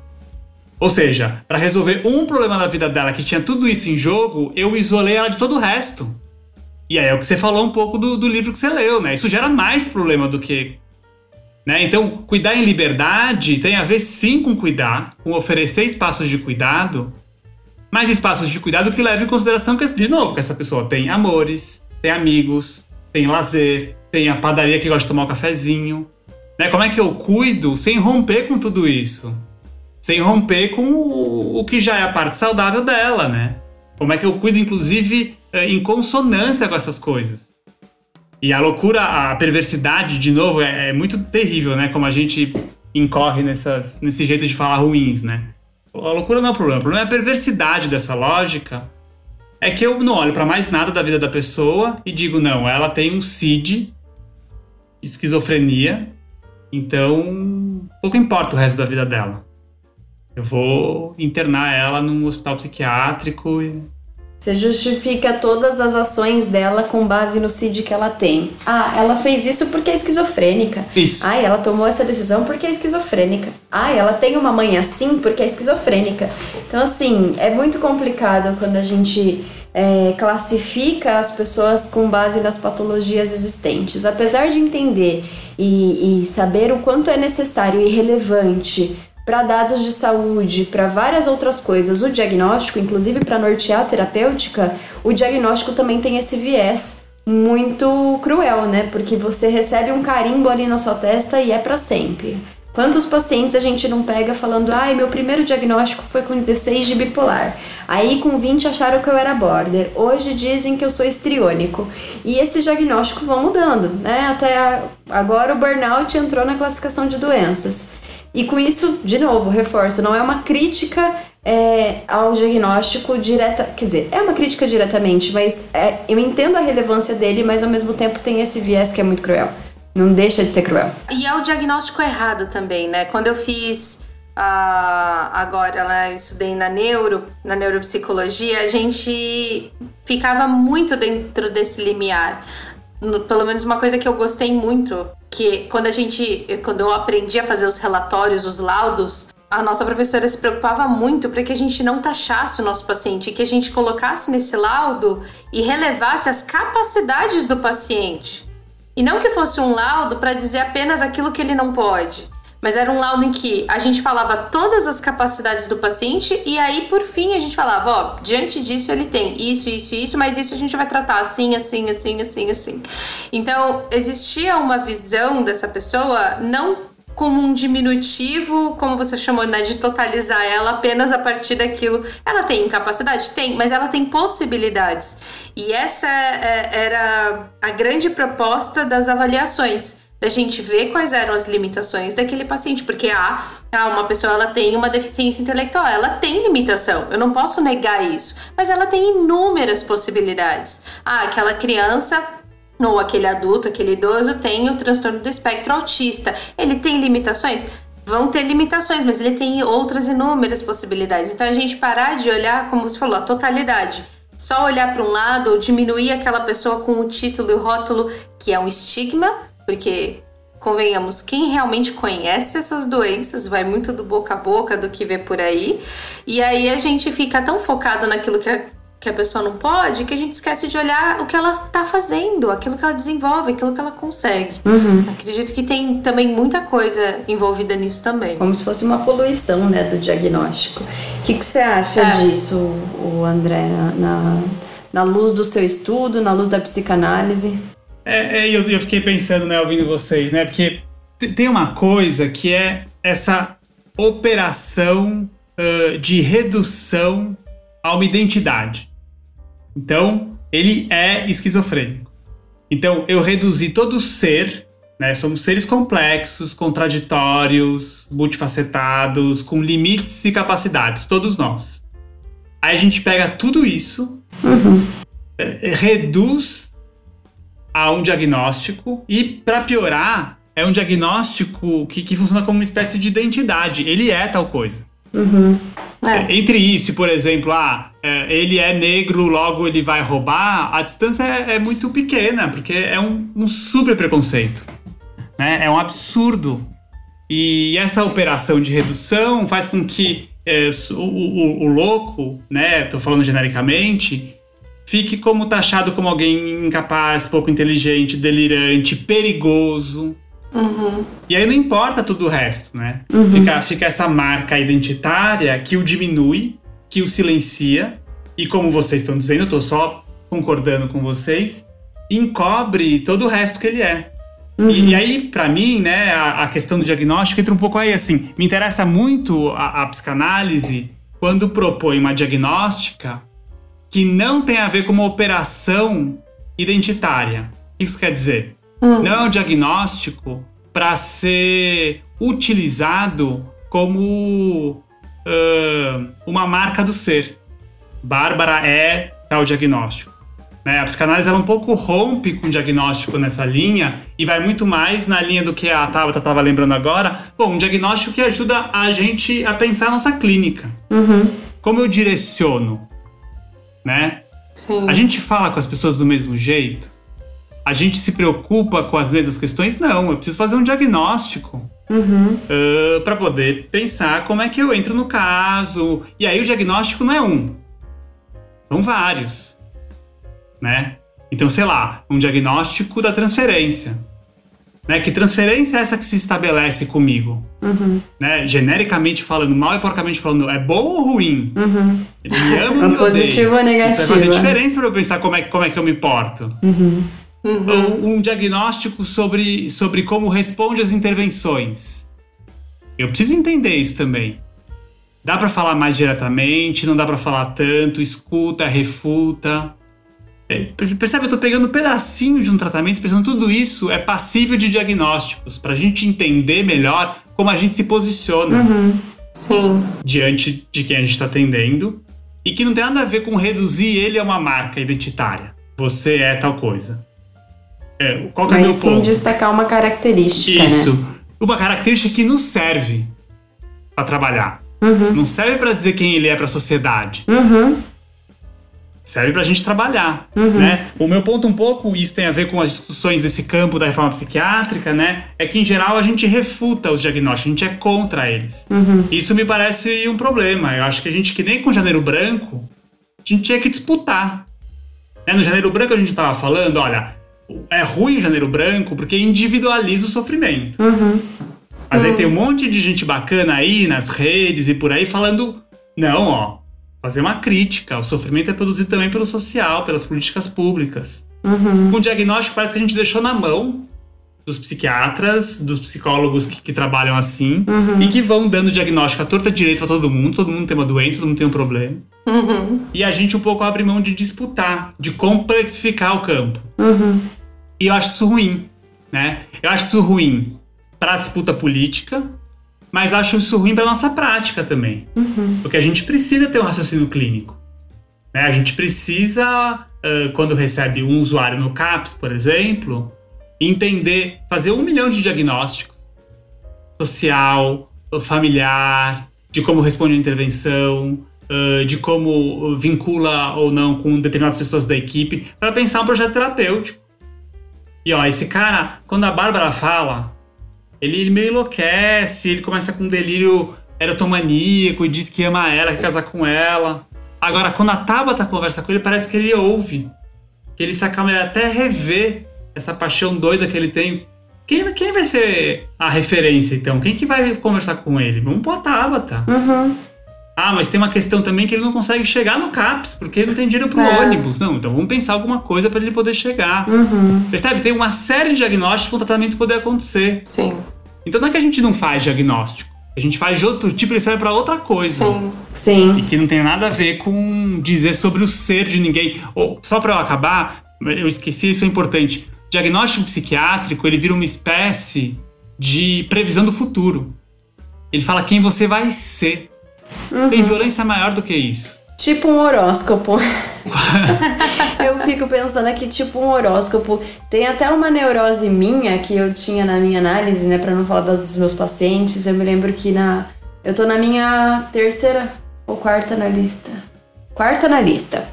Ou seja, para resolver um problema da vida dela que tinha tudo isso em jogo, eu isolei ela de todo o resto. E aí é o que você falou um pouco do, do livro que você leu, né? Isso gera mais problema do que né? Então, cuidar em liberdade tem a ver sim com cuidar, com oferecer espaços de cuidado, mas espaços de cuidado que levem em consideração que, de novo, que essa pessoa tem amores, tem amigos, tem lazer, tem a padaria que gosta de tomar um cafezinho. Né? Como é que eu cuido sem romper com tudo isso? Sem romper com o, o que já é a parte saudável dela, né? Como é que eu cuido, inclusive, eh, em consonância com essas coisas? E a loucura, a perversidade, de novo, é, é muito terrível, né? Como a gente incorre nessas, nesse jeito de falar ruins, né? A loucura não é o problema. O problema é a perversidade dessa lógica. É que eu não olho para mais nada da vida da pessoa e digo, não, ela tem um CID, esquizofrenia, então pouco importa o resto da vida dela. Eu vou internar ela num hospital psiquiátrico e você justifica todas as ações dela com base no CID que ela tem. Ah, ela fez isso porque é esquizofrênica. Isso. Ah, ela tomou essa decisão porque é esquizofrênica. Ah, ela tem uma mãe assim porque é esquizofrênica. Então, assim, é muito complicado quando a gente é, classifica as pessoas com base nas patologias existentes. Apesar de entender e, e saber o quanto é necessário e relevante para dados de saúde, para várias outras coisas. O diagnóstico, inclusive para nortear a terapêutica, o diagnóstico também tem esse viés muito cruel, né? Porque você recebe um carimbo ali na sua testa e é para sempre. Quantos pacientes a gente não pega falando, ai, meu primeiro diagnóstico foi com 16 de bipolar. Aí com 20 acharam que eu era border. Hoje dizem que eu sou estriônico. E esses diagnósticos vão mudando, né? Até agora o burnout entrou na classificação de doenças. E com isso, de novo, reforço, não é uma crítica é, ao diagnóstico direta, quer dizer, é uma crítica diretamente, mas é, eu entendo a relevância dele, mas ao mesmo tempo tem esse viés que é muito cruel. Não deixa de ser cruel. E é o diagnóstico errado também, né? Quando eu fiz uh, agora, ela estudei na neuro, na neuropsicologia, a gente ficava muito dentro desse limiar. No, pelo menos uma coisa que eu gostei muito, que quando a gente, quando eu aprendi a fazer os relatórios, os laudos, a nossa professora se preocupava muito para que a gente não taxasse o nosso paciente, que a gente colocasse nesse laudo e relevasse as capacidades do paciente. E não que fosse um laudo para dizer apenas aquilo que ele não pode, mas era um laudo em que a gente falava todas as capacidades do paciente e aí por fim a gente falava, ó, diante disso ele tem isso, isso, isso, mas isso a gente vai tratar assim, assim, assim, assim, assim. Então, existia uma visão dessa pessoa não como um diminutivo, como você chamou, né, de totalizar ela apenas a partir daquilo. Ela tem incapacidade? Tem, mas ela tem possibilidades. E essa é, era a grande proposta das avaliações. Da gente ver quais eram as limitações daquele paciente, porque ah, ah, uma pessoa ela tem uma deficiência intelectual, ela tem limitação, eu não posso negar isso, mas ela tem inúmeras possibilidades. Ah, aquela criança ou aquele adulto, aquele idoso tem o transtorno do espectro autista. Ele tem limitações? Vão ter limitações, mas ele tem outras inúmeras possibilidades. Então a gente parar de olhar, como você falou, a totalidade. Só olhar para um lado ou diminuir aquela pessoa com o título e o rótulo, que é um estigma, porque convenhamos, quem realmente conhece essas doenças vai muito do boca a boca do que vê por aí. E aí a gente fica tão focado naquilo que é que a pessoa não pode, que a gente esquece de olhar o que ela está fazendo, aquilo que ela desenvolve, aquilo que ela consegue. Uhum. Acredito que tem também muita coisa envolvida nisso também. Como se fosse uma poluição, né, do diagnóstico. O que, que você acha é. disso, o André, na, na, luz do seu estudo, na luz da psicanálise? É, é eu, eu fiquei pensando, né, ouvindo vocês, né, porque tem uma coisa que é essa operação uh, de redução a uma identidade. Então, ele é esquizofrênico. Então, eu reduzi todo o ser, né? Somos seres complexos, contraditórios, multifacetados, com limites e capacidades, todos nós. Aí a gente pega tudo isso, uhum. É, reduz a um diagnóstico e, para piorar, é um diagnóstico que, que funciona como uma espécie de identidade. Ele é tal coisa. Uhum. É. Entre isso, por exemplo, ah, é, ele é negro, logo ele vai roubar, a distância é, é muito pequena, porque é um, um, super preconceito. Né? É um absurdo. E essa operação de redução faz com que é, o, o, o, louco, né, tô falando genericamente, fique como taxado como alguém incapaz, pouco inteligente, delirante, perigoso. Uhum. E aí não importa tudo o resto, né? Uhum. Fica, fica essa marca identitária que o diminui, que o silencia, e como vocês estão dizendo, eu tô só concordando com vocês, encobre todo o resto que ele é. Uhum. E, e, aí, para mim, né, a, a, questão do diagnóstico entra um pouco aí assim. Me interessa muito a, a psicanálise quando propõe uma diagnóstica que não tem a ver com uma operação identitária. O que isso quer dizer? Hum. Não é um diagnóstico para ser utilizado como uh, uma marca do ser. Bárbara é tal diagnóstico. Né? A psicanálise ela um pouco rompe com o diagnóstico nessa linha e vai muito mais na linha do que a Tabata estava lembrando agora. Bom, um diagnóstico que ajuda a gente a pensar a nossa clínica. Uhum. Como eu direciono, né? Sim. A gente fala com as pessoas do mesmo jeito? a gente se preocupa com as mesmas questões? Não, eu preciso fazer um diagnóstico. Uhum. Uh, para poder pensar como é que eu entro no caso. E aí o diagnóstico não é um, são vários, né? Então, sei lá, um diagnóstico da transferência. Né? Que transferência é essa que se estabelece comigo? Uhum. Né? Genericamente falando, mal e porcamente falando, é bom ou ruim? Uhum. Ele me ama ou me Positivo ou negativo? Isso vai fazer diferença para eu pensar como é, como é que eu me porto. Uhum. Uhum. Um, um, diagnóstico sobre, sobre como responde às intervenções. Eu preciso entender isso também. Dá para falar mais diretamente, não dá para falar tanto, escuta, refuta. É, percebe? Eu tô pegando um pedacinho de um tratamento, pensando tudo isso é passível de diagnósticos, pra gente entender melhor como a gente se posiciona uhum. Sim. diante de quem a gente está atendendo e que não tem nada a ver com reduzir ele a uma marca identitária. Você é tal coisa. É, qual que Mas é o meu sim ponto? destacar uma característica, Isso. né? Uma característica que nos serve para trabalhar. Uhum. Não serve para dizer quem ele é para a sociedade. Uhum. Serve para a gente trabalhar, Uhum. né? O meu ponto um pouco, isso tem a ver com as discussões desse campo da reforma psiquiátrica, né? É que em geral a gente refuta os diagnósticos, a gente é contra eles. Uhum. Isso me parece um problema. Eu acho que a gente, que nem com Janeiro Branco, a gente tinha que disputar. Né? No Janeiro Branco a gente estava falando, olha, é ruim o Janeiro Branco porque individualiza o sofrimento. Uhum. Mas aí tem um monte de gente bacana aí nas redes e por aí falando, não, ó, fazer uma crítica. O sofrimento é produzido também pelo social, pelas políticas públicas. Uhum. O diagnóstico parece que a gente deixou na mão dos psiquiatras, dos psicólogos que, que trabalham assim Uhum. e que vão dando diagnóstico à torta direita pra todo mundo. Todo mundo tem uma doença, todo mundo tem um problema. Uhum. E a gente um pouco abre mão de disputar, de complexificar o campo. Uhum. E eu acho isso ruim, né? Eu acho isso ruim para a disputa política, mas acho isso ruim para nossa prática também. Uhum. Porque a gente precisa ter um raciocínio clínico. Né? A gente precisa, ah, quando recebe um usuário no CAPS, por exemplo, entender, fazer um milhão de diagnósticos social, familiar, de como responde a intervenção, ah, de como vincula ou não com determinadas pessoas da equipe, para pensar um projeto terapêutico. E ó, esse cara, quando a Bárbara fala, ele, ele meio enlouquece, ele começa com um delírio erotomaníaco e diz que ama ela, quer casar com ela. Agora, quando a Tabata conversa com ele, parece que ele ouve. Que ele se acalma, ele até rever essa paixão doida que ele tem. Quem, quem vai ser a referência, então? Quem que vai conversar com ele? Vamos pôr a Tabata. Uhum. Ah, mas tem uma questão também que ele não consegue chegar no CAPS, porque ele não tem dinheiro pro É. ônibus. Não, então vamos pensar alguma coisa para ele poder chegar. Uhum. Percebe? Tem uma série de diagnósticos para o tratamento poder acontecer. Sim. Então não é que a gente não faz diagnóstico. A gente faz de outro tipo, ele serve para outra coisa. Sim. Sim. E que não tem nada a ver com dizer sobre o ser de ninguém. Ou, só para eu acabar, eu esqueci, isso é importante. Diagnóstico psiquiátrico, ele vira uma espécie de previsão do futuro. Ele fala quem você vai ser. Tem violência maior do que isso. Tipo um horóscopo. eu fico pensando aqui, tipo um horóscopo. Tem até uma neurose minha que eu tinha na minha análise, né? Pra não falar das dos meus pacientes. Eu me lembro que na. Eu tô na minha terceira ou quarta analista. Quarta analista.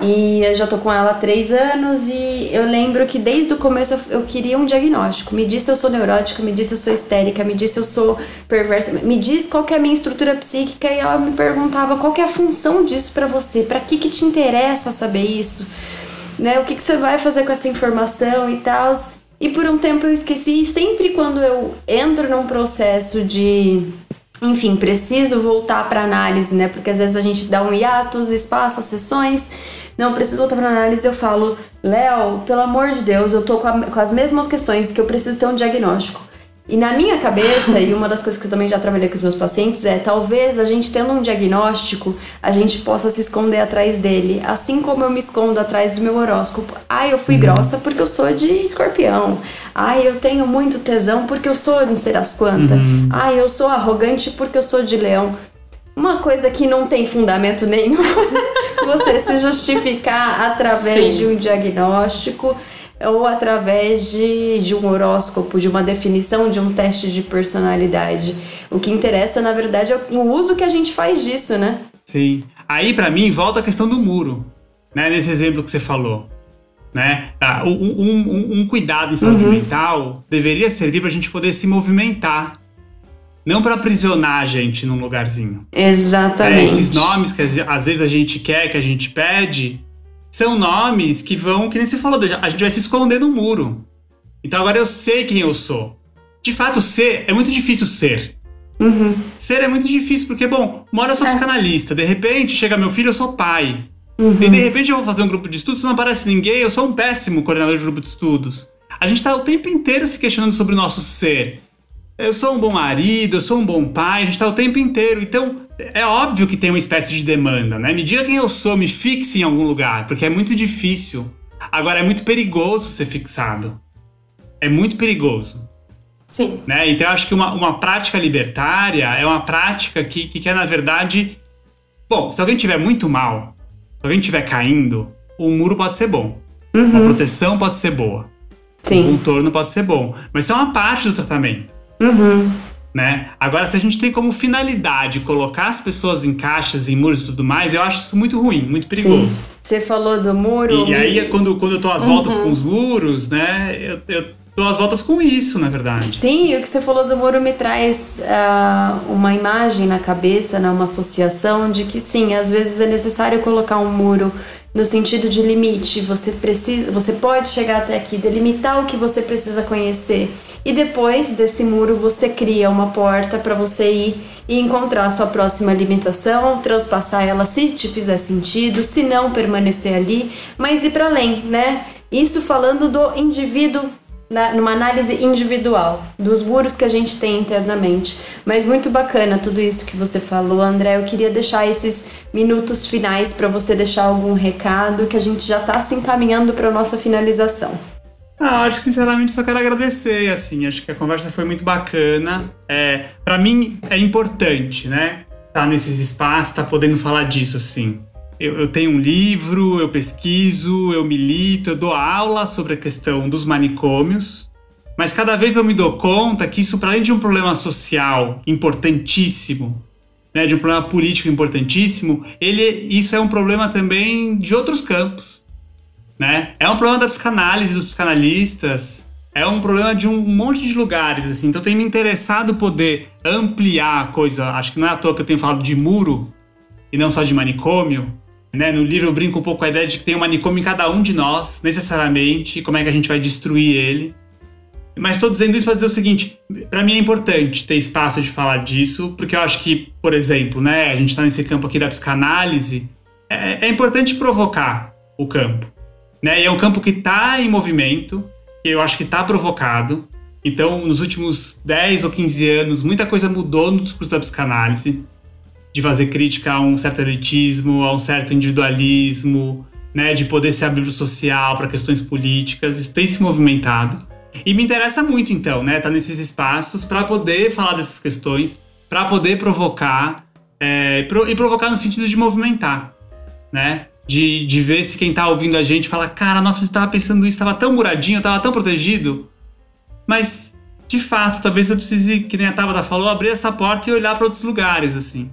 E eu já tô com ela há três anos e eu lembro que desde o começo eu, queria um diagnóstico. Me diz se eu sou neurótica, me diz se eu sou histérica, me diz se eu sou perversa, me diz qual é a minha estrutura psíquica e ela me perguntava qual é a função disso pra você, pra que que te interessa saber isso, né? O que que você vai fazer com essa informação e tal. E por um tempo eu esqueci e sempre quando eu entro num processo de enfim, preciso voltar para análise, né? Porque às vezes a gente dá um hiatus, espaça sessões. Não, preciso voltar para análise. Eu falo, Léo, pelo amor de Deus, eu tô com, a- com as mesmas questões que eu preciso ter um diagnóstico. E na minha cabeça, e uma das coisas que eu também já trabalhei com os meus pacientes é talvez a gente tendo um diagnóstico, a gente possa se esconder atrás dele, assim como eu me escondo atrás do meu horóscopo. Ah, eu fui grossa porque eu sou de escorpião. Ah, eu tenho muito tesão porque eu sou não sei das quantas. Ah, eu sou arrogante porque eu sou de leão. Uma coisa que não tem fundamento nenhum, você se justificar através Sim. de um diagnóstico ou através de, de um horóscopo, de uma definição, de um teste de personalidade. O que interessa, na verdade, é o uso que a gente faz disso, né? Sim. Aí, pra mim, volta a questão do muro, né? Nesse exemplo que você falou. Né? Ah, um, um- um- cuidado em saúde Uhum. mental deveria servir pra gente poder se movimentar. Não pra aprisionar a gente num lugarzinho. É, Exatamente. esses nomes que às vezes a gente quer, que a gente pede, são nomes que vão, que nem você falou, a gente vai se esconder no muro. Então agora eu sei quem eu sou. De fato, ser é muito difícil ser. Uhum. Ser é muito difícil, porque, bom, uma hora eu sou É. psicanalista, de repente chega meu filho, eu sou pai. Uhum. E de repente eu vou fazer um grupo de estudos, não aparece ninguém, eu sou um péssimo coordenador de grupo de estudos. A gente tá o tempo inteiro se questionando sobre o nosso ser. Eu sou um bom marido, eu sou um bom pai, a gente tá o tempo inteiro. Então, é óbvio que tem uma espécie de demanda, né? Me diga quem eu sou, me fixe em algum lugar, porque é muito difícil. Agora, é muito perigoso ser fixado. É muito perigoso. Sim. Né? Então, eu acho que uma, uma prática libertária é uma prática que, que quer, na verdade. Bom, se alguém tiver muito mal, se alguém estiver caindo, o muro pode ser bom. Uhum. Uma proteção pode ser boa. Sim. Um contorno pode ser bom. Mas isso é uma parte do tratamento. Uhum. Né? Agora, se a gente tem como finalidade colocar as pessoas em caixas, em muros e tudo mais, eu acho isso muito ruim, muito perigoso. Sim. Você falou do muro. E, e aí, quando, quando eu tô às voltas com os muros, né? Eu, eu dou as voltas com isso, na verdade. Sim, o que você falou do muro me traz uh, uma imagem na cabeça, né, uma associação de que sim, às vezes é necessário colocar um muro no sentido de limite. Você precisa, você pode chegar até aqui, delimitar o que você precisa conhecer. E depois desse muro você cria uma porta para você ir e encontrar a sua próxima alimentação, transpassar ela se te fizer sentido, se não permanecer ali, mas ir para além, né? Isso falando do indivíduo na, numa análise individual dos muros que a gente tem internamente. Mas muito bacana tudo isso que você falou, André. Eu queria deixar esses minutos finais para você deixar algum recado que a gente já está se encaminhando para nossa finalização. Ah, acho que sinceramente só quero agradecer, assim, acho que a conversa foi muito bacana. É, para mim é importante, né? Estar tá nesses espaços, estar tá podendo falar disso, assim eu, eu, tenho um livro, eu pesquiso, eu milito, eu dou aula sobre a questão dos manicômios, mas cada vez eu me dou conta que isso, para além de um problema social importantíssimo, né, de um problema político importantíssimo, ele, isso é um problema também de outros campos. Né? É um problema da psicanálise, dos psicanalistas, é um problema de um monte de lugares, assim. Então tem me interessado poder ampliar a coisa. Acho que não é à toa que eu tenho falado de muro e não só de manicômio, né? No livro eu brinco um pouco com a ideia de que tem um manicômio em cada um de nós, necessariamente, como é que a gente vai destruir ele. Mas estou dizendo isso para dizer o seguinte: para mim é importante ter espaço de falar disso, porque eu acho que, por exemplo, né, a gente está nesse campo aqui da psicanálise, é, é importante provocar o campo. Né? E é um campo que está em movimento, que eu acho que está provocado. Então, nos últimos 10 ou 15 anos, muita coisa mudou no discurso da psicanálise de fazer crítica a um certo elitismo, a um certo individualismo, né, de poder se abrir para o social, para questões políticas. Isso tem se movimentado. E me interessa muito, então, né, estar tá nesses espaços para poder falar dessas questões, para poder provocar, é, e provocar no sentido de movimentar, né? De, de ver se quem está ouvindo a gente fala, cara, nossa, você estava pensando isso, estava tão muradinho, estava tão protegido. Mas, de fato, talvez eu precise, que nem a Tabata falou, abrir essa porta e olhar para outros lugares, assim.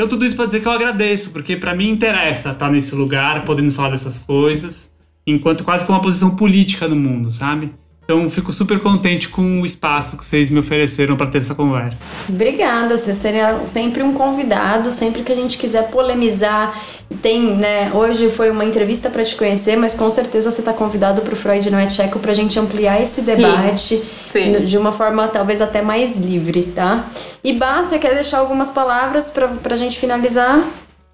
Então tudo isso para dizer que eu agradeço, porque para mim interessa estar nesse lugar, podendo falar dessas coisas, enquanto quase com uma posição política no mundo, sabe? Então fico super contente com o espaço que vocês me ofereceram para ter essa conversa. Obrigada, você seria sempre um convidado, sempre que a gente quiser polemizar. Tem, né? Hoje foi uma entrevista para te conhecer, mas com certeza você está convidado para o Freud não é Tcheco para a gente ampliar esse sim, debate sim. de uma forma talvez até mais livre, tá? E Bá, você quer deixar algumas palavras para a gente finalizar?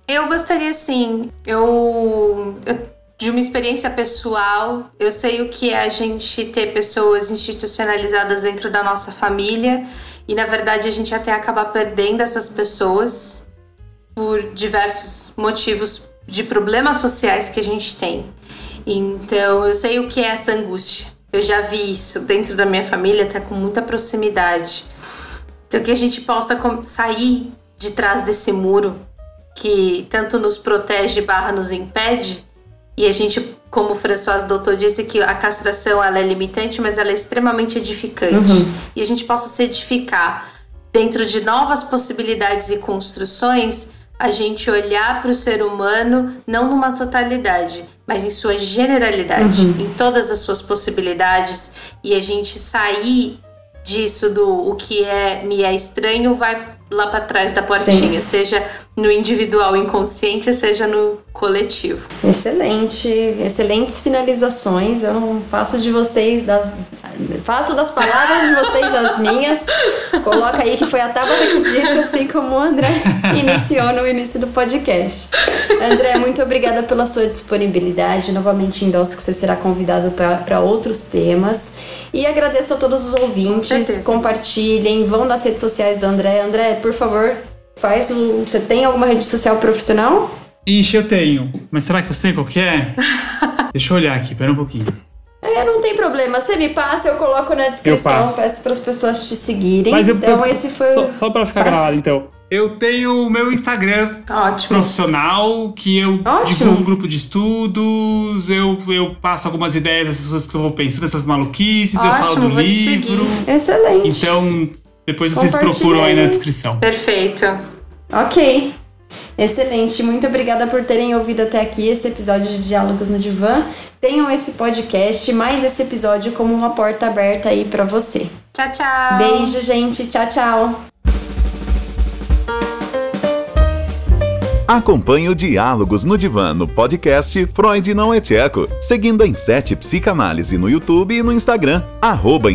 Eu gostaria sim. Eu, eu de uma experiência pessoal, eu sei o que é a gente ter pessoas institucionalizadas dentro da nossa família e na verdade a gente até acaba perdendo essas pessoas por diversos motivos de problemas sociais que a gente tem. Então, eu sei o que é essa angústia. Eu já vi isso dentro da minha família até com muita proximidade. Então, que a gente possa sair de trás desse muro que tanto nos protege barra nos impede e a gente, como o François Doutor disse, que a castração ela é limitante, mas ela é extremamente edificante. Uhum. E a gente possa se edificar dentro de novas possibilidades e construções, a gente olhar para o ser humano não numa totalidade, mas em sua generalidade, uhum. em todas as suas possibilidades, e a gente sair disso do o que é me é estranho vai lá para trás da portinha, Sim. seja no individual inconsciente, seja no coletivo. Excelente, excelentes finalizações. Eu faço de vocês das faço das palavras de vocês as minhas. Coloca aí que foi a Tabata que disse assim como o André iniciou no início do podcast. André, muito obrigada pela sua disponibilidade. Novamente endosso que você será convidado para outros temas. E agradeço a todos os ouvintes. Compartilhem, vão nas redes sociais do André. André, por favor, faz o. Você tem alguma rede social profissional? Ixi, eu tenho. Mas será que eu sei qual que é? Deixa eu olhar aqui, pera um pouquinho. É, não tem problema. Você me passa, eu coloco na descrição. Peço para as pessoas te seguirem. Mas eu, então, eu, esse foi. Só, só para ficar gravado, então. Eu tenho o meu Instagram Ótimo. profissional, que eu Ótimo. divulgo um grupo de estudos, eu, eu passo algumas ideias dessas coisas que eu vou pensando, essas maluquices, Ótimo, eu falo do livro. Excelente. Então, depois vocês procuram aí na descrição. Perfeito. Ok. Excelente, muito obrigada por terem ouvido até aqui esse episódio de Diálogos no Divã. Tenham esse podcast, mais esse episódio como uma porta aberta aí para você. Tchau, tchau. Beijo, gente. Tchau, tchau. Acompanhe o Diálogos no Divã no podcast Freud Não é Tcheco, seguindo a Insete Psicanálise no YouTube e no Instagram, arroba.